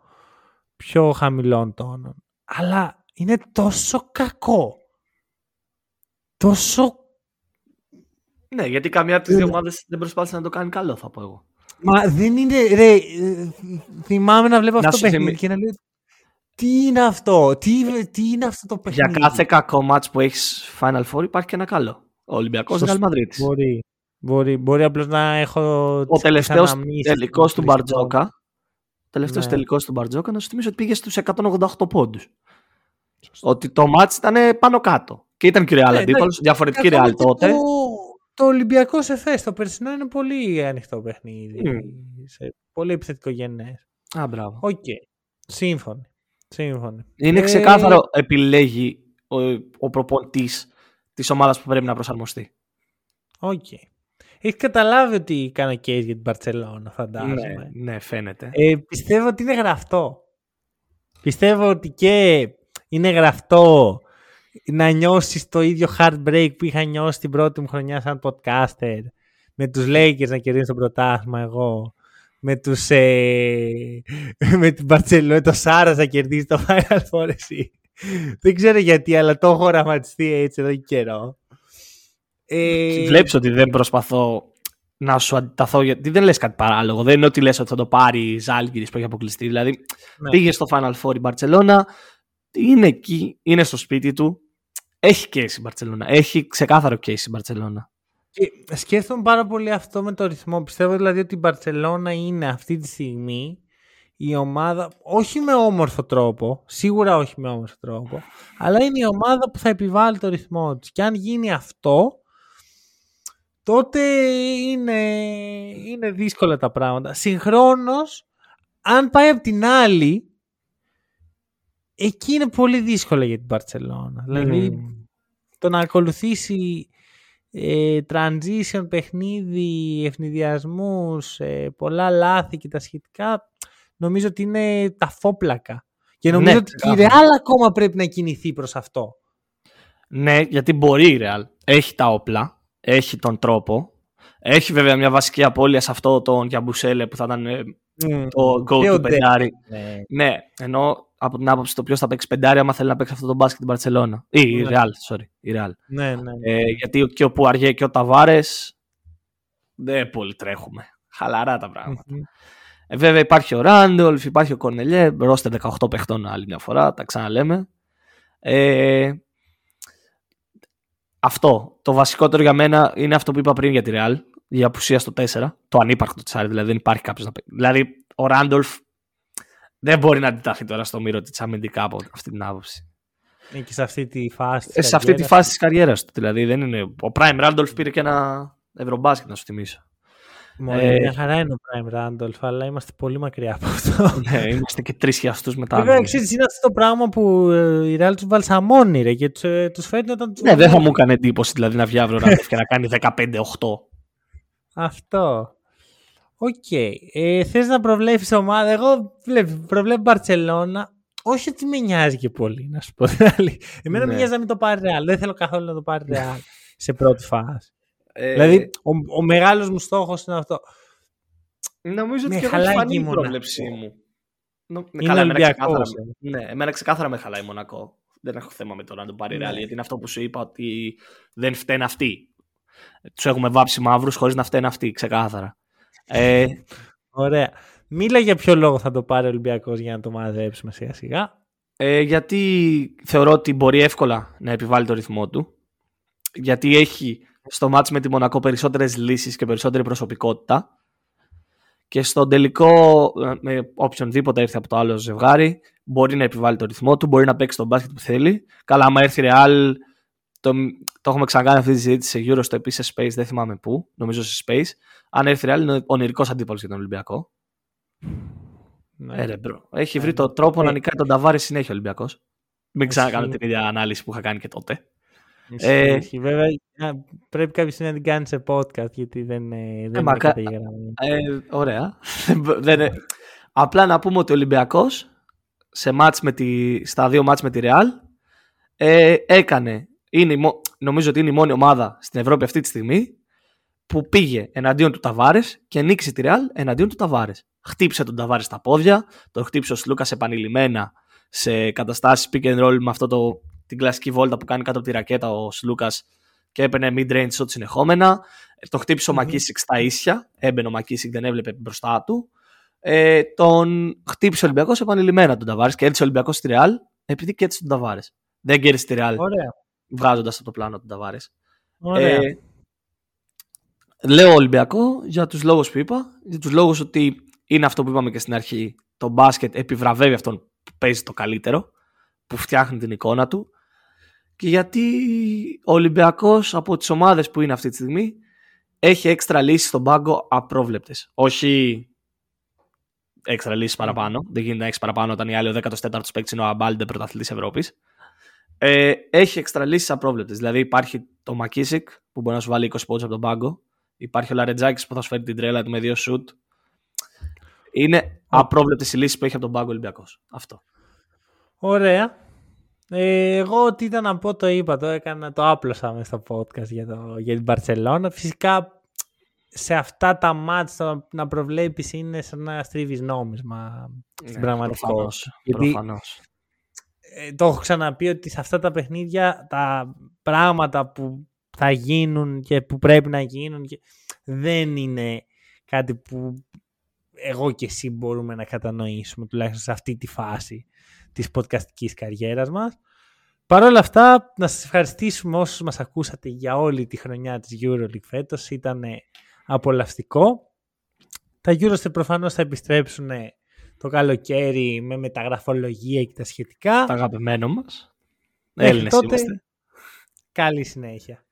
πιο χαμηλών τόνων. Αλλά είναι τόσο κακό τόσο. Ναι, γιατί καμιά από τις δύο ομάδες δεν προσπάθησε να το κάνει καλό, θα πω εγώ. Μα δεν είναι. Ρε, θυμάμαι να βλέπω αυτό το παιχνίδι και να λέω. Τι είναι αυτό, τι, τι είναι αυτό το παιχνίδι; Για κάθε κακό μάτς που έχεις Final Four υπάρχει και ένα καλό. Ο Ολυμπιακός Real Madrid. Μπορεί. Μπορεί, μπορεί απλώς να έχω. Ο τελευταίος τελικός του Μπαρτζόκα. Ο τελευταίος ναι. τελικός του Μπαρτζόκα, να σου θυμίσω ότι πήγε στους 188 πόντους. Ότι το μάτς ήταν πάνω κάτω. Και ήταν και Real αντίπαλος, διαφορετική Real τότε. Το, το Ολυμπιακό σε θέση, το περσινό είναι πολύ ανοιχτό παιχνίδι. Μμ. Σε πολύ επιθετικό γεννές. Α, μπράβο. Okay. Σύμφωνοι. Σύμφωνοι. Είναι ε... ξεκάθαρο επιλέγει ο, ο προπονητής της ομάδας που πρέπει να προσαρμοστεί. Okay. Έχεις καταλάβει ότι κάνει case για την Μπαρσελόνα, φαντάζομαι. Ναι, ναι φαίνεται. Ε, πιστεύω ότι είναι γραφτό. Πιστεύω ότι και είναι γραφτό να νιώσεις το ίδιο heartbreak που είχα νιώσει την πρώτη μου χρονιά σαν podcaster. Με τους Lakers να κερδίσω το πρωτάθλημα εγώ. Με τους... Ε, με την Barcelona, το Σάρας να κερδίσει το Final Four εσύ. Δεν ξέρω γιατί, αλλά το έχω οραματιστεί έτσι εδώ και καιρό. Ε... Βλέπεις ότι δεν προσπαθώ να σου αντιταθώ γιατί δεν λες κάτι παράλογο. Δεν είναι ότι λες ότι θα το πάρει η Ζάλγκυρης που έχει αποκλειστεί. Δηλαδή ναι. πήγε στο Final Four η Μπαρτσελώνα, είναι εκεί, είναι στο σπίτι του, έχει και η Μπαρσελόνα. Έχει ξεκάθαρο και η Μπαρσελόνα. Και σκέφτομαι πάρα πολύ αυτό με το ρυθμό. Πιστεύω δηλαδή ότι η Μπαρσελόνα είναι αυτή τη στιγμή η ομάδα, όχι με όμορφο τρόπο, σίγουρα όχι με όμορφο τρόπο, αλλά είναι η ομάδα που θα επιβάλλει το ρυθμό της. Και αν γίνει αυτό, τότε είναι, είναι δύσκολα τα πράγματα. Συγχρόνως, αν πάει από την άλλη, εκεί είναι πολύ δύσκολο για την Παρσελόνα. Δηλαδή, το να ακολουθήσει ε, transition, παιχνίδι, ευνηδιασμούς, ε, πολλά λάθη και τα σχετικά, νομίζω ότι είναι τα φόπλακα. Και νομίζω ναι, ότι η Real ακόμα πρέπει να κινηθεί προς αυτό. Ναι, γιατί μπορεί η Real. Έχει τα όπλα, έχει τον τρόπο. Έχει βέβαια μια βασική απώλεια σε αυτό τον Γιαμπουσέλε που θα ήταν mm. το go to πεντάρι. Ναι. ναι, ενώ από την άποψη το ποιος θα παίξει πεντάρι, άμα θέλει να παίξει αυτό το μπάσκετ την Παρσελώνα. Ή η Real, sorry. Η Real. Ναι, ναι. Ε, γιατί και ο Πουαριέ και ο Ταβάρες δεν πολύ τρέχουμε. Χαλαρά τα πραγματα Ε, βέβαια υπάρχει ο Ράντολφ, υπάρχει ο Κορνελιέ, ρώστε 18 παιχτών άλλη μια φορά, τα ξαναλέμε. Ε, αυτό. Το βασικότερο για μένα είναι αυτό που είπα πριν για τη Real, για απουσία στο 4, το ανύπαρκτο τσάρι, δηλαδή δεν υπάρχει κάποιος να παίξει. Δηλαδή ο Ράντολφ δεν μπορεί να αντιταχθεί τώρα στο μύρο της αμυντικά από αυτή την άποψη. Είναι και σε αυτή τη φάση της. Ε, σε αυτή τη φάση της καριέρας του. Δηλαδή δεν είναι. Ο Prime Randolph πήρε και ένα ευρωμπάσκετ, να σου θυμίσω. Μόνο ε, μια χαρά είναι ο Prime Randolph, αλλά είμαστε πολύ μακριά από αυτό. ναι, είμαστε και τρεις χιαστοί μετά. Βέβαια, ξέρεις, είναι αυτό το πράγμα που ε, η Real τους βαλσαμώνει ρε, και τους ε, φέρνει όταν τους. Ναι, δεν θα μου έκανε εντύπωση δηλαδή να βγει αύριο Randolph και να κάνει 15-8. Αυτό. Okay. Ε, Θες να προβλέψεις ομάδα; Εγώ προβλέπω Μπαρσελόνα. Όχι ότι με νοιάζει και πολύ, να σου πω. Εμένα ναι. με νοιάζει να μην το πάρει Real. Δεν θέλω καθόλου να το πάρει Real σε πρώτη φάση. Ε... Δηλαδή, ο, ο μεγάλος μου στόχος είναι αυτό. Νομίζω ότι και εγώ φανεί η πρόβλεψή μου. Είναι καλά, εμένα ξεκάθαρα, ε. ναι, εμένα ξεκάθαρα με χαλάει Μονακό. Δεν έχω θέμα με το να το πάρει ναι. Real, γιατί είναι αυτό που σου είπα ότι δεν φταίνουν αυτοί. Τους έχουμε βάψει μαύρους χωρίς να φταίνουν αυτοί, ξεκάθαρα. Ε, Ωραία. Μίλα για ποιο λόγο θα το πάρει ο Ολυμπιακός για να το μαζέψουμε σιγά σιγά. Ε, γιατί θεωρώ ότι μπορεί εύκολα να επιβάλλει το ρυθμό του. Γιατί έχει στο μάτς με τη Μονακό περισσότερες λύσεις και περισσότερη προσωπικότητα. Και στο τελικό, ε, με οποιονδήποτε έρθει από το άλλο ζευγάρι, μπορεί να επιβάλλει το ρυθμό του, μπορεί να παίξει τον μπάσκετ που θέλει. Καλά, άμα έρθει Real, το, το έχουμε ξανακάνει αυτή τη συζήτηση σε Euro, στο επίσης Space, δεν θυμάμαι πού, νομίζω σε Space. Αν έρθει Real, είναι ονειρικός αντίπαλος για τον Ολυμπιακό. Ναι. Ε, ρε, bro. Έχει βρει τον τρόπο να νικάει τον Ταβάρη συνέχεια ο Ολυμπιακός. Μην ξανακάνω την ίδια ανάλυση που είχα κάνει και τότε. Ε, Βέβαια, πρέπει κάποιος να την κάνει σε podcast γιατί δεν, δεν ε, είναι καταγεγραμμένο. Ε, ωραία. δεν, απλά να πούμε ότι ο Ολυμπιακός σε μάτς με τη, στα δύο μάτς με τη Real ε, έκανε, είναι, νομίζω ότι είναι η μόνη ομάδα στην Ευρώπη αυτή τη στιγμή που πήγε εναντίον του Ταβάρες και νίκησε τη Real εναντίον του Ταβάρες. Χτύπησε τον Ταβάρες στα πόδια, τον χτύπησε ο Σλούκας επανειλημμένα σε καταστάσεις pick and roll με αυτό το, την κλασική βόλτα που κάνει κάτω από τη ρακέτα ο Σλούκα και έπαιρνε mid-range shot συνεχόμενα. Το χτύπησε ο Μακίσικ στα ίσια. Έμπαινε ο Μακίσικ, δεν έβλεπε μπροστά του. Ε, τον χτύπησε ο Ολυμπιακός επανειλημμένα τον Ταβάρες και έτσι ο Ολυμπιακός στη Ρεάλ επειδή και έτσι τον Ταβάρες. Δεν κέρδισε τη Ρεάλ βγάζοντα από το πλάνο τον Ταβάρες. Ε, λέω Ολυμπιακό για τους λόγους που είπα. Για τους λόγους ότι είναι αυτό που είπαμε και στην αρχή. Το μπάσκετ επιβραβεύει αυτόν που παίζει το καλύτερο, που φτιάχνει την εικόνα του. Και γιατί ο Ολυμπιακός από τις ομάδες που είναι αυτή τη στιγμή έχει έξτρα λύσεις στον πάγκο απρόβλεπτες. Όχι έξτρα λύσεις παραπάνω. Δεν γίνεται να έχεις παραπάνω όταν η άλλη ο 14ο παίκτη είναι ο Αμπάλντε πρωταθλητής Ευρώπης. Ε, έχει έξτρα λύσεις απρόβλεπτες. Δηλαδή υπάρχει το Μακίσικ που μπορεί να σου βάλει 20 πόντους από τον πάγκο. Υπάρχει ο Λαρετζάκης που θα σου φέρει την τρέλα του με δύο σουτ. Είναι απρόβλεπτες οι λύσεις που έχει από τον πάγκο Ολυμπιακός. Αυτό. Ωραία. Ε, εγώ ό,τι ήταν να πω το είπα, το έκανα, το άπλωσα μέσα στο podcast για, το, για την Παρσελώνα. Φυσικά σε αυτά τα μάτια να προβλέπεις είναι σαν να στρίβεις νόμισμα στην ναι, πραγματικότητα. Προφανώς. Ε, το έχω ξαναπεί ότι σε αυτά τα παιχνίδια τα πράγματα που θα γίνουν και που πρέπει να γίνουν δεν είναι κάτι που εγώ και εσύ μπορούμε να κατανοήσουμε τουλάχιστον σε αυτή τη φάση της podcastικής καριέρας μας. Παρ' όλα αυτά, να σας ευχαριστήσουμε όσους μας ακούσατε για όλη τη χρονιά της EuroLeague φέτος. Ήταν απολαυστικό. Τα Eurostep προφανώς θα επιστρέψουν το καλοκαίρι με μεταγραφολογία και τα σχετικά. Τα αγαπημένο μας. Έλληνες τότε, είμαστε. Καλή συνέχεια.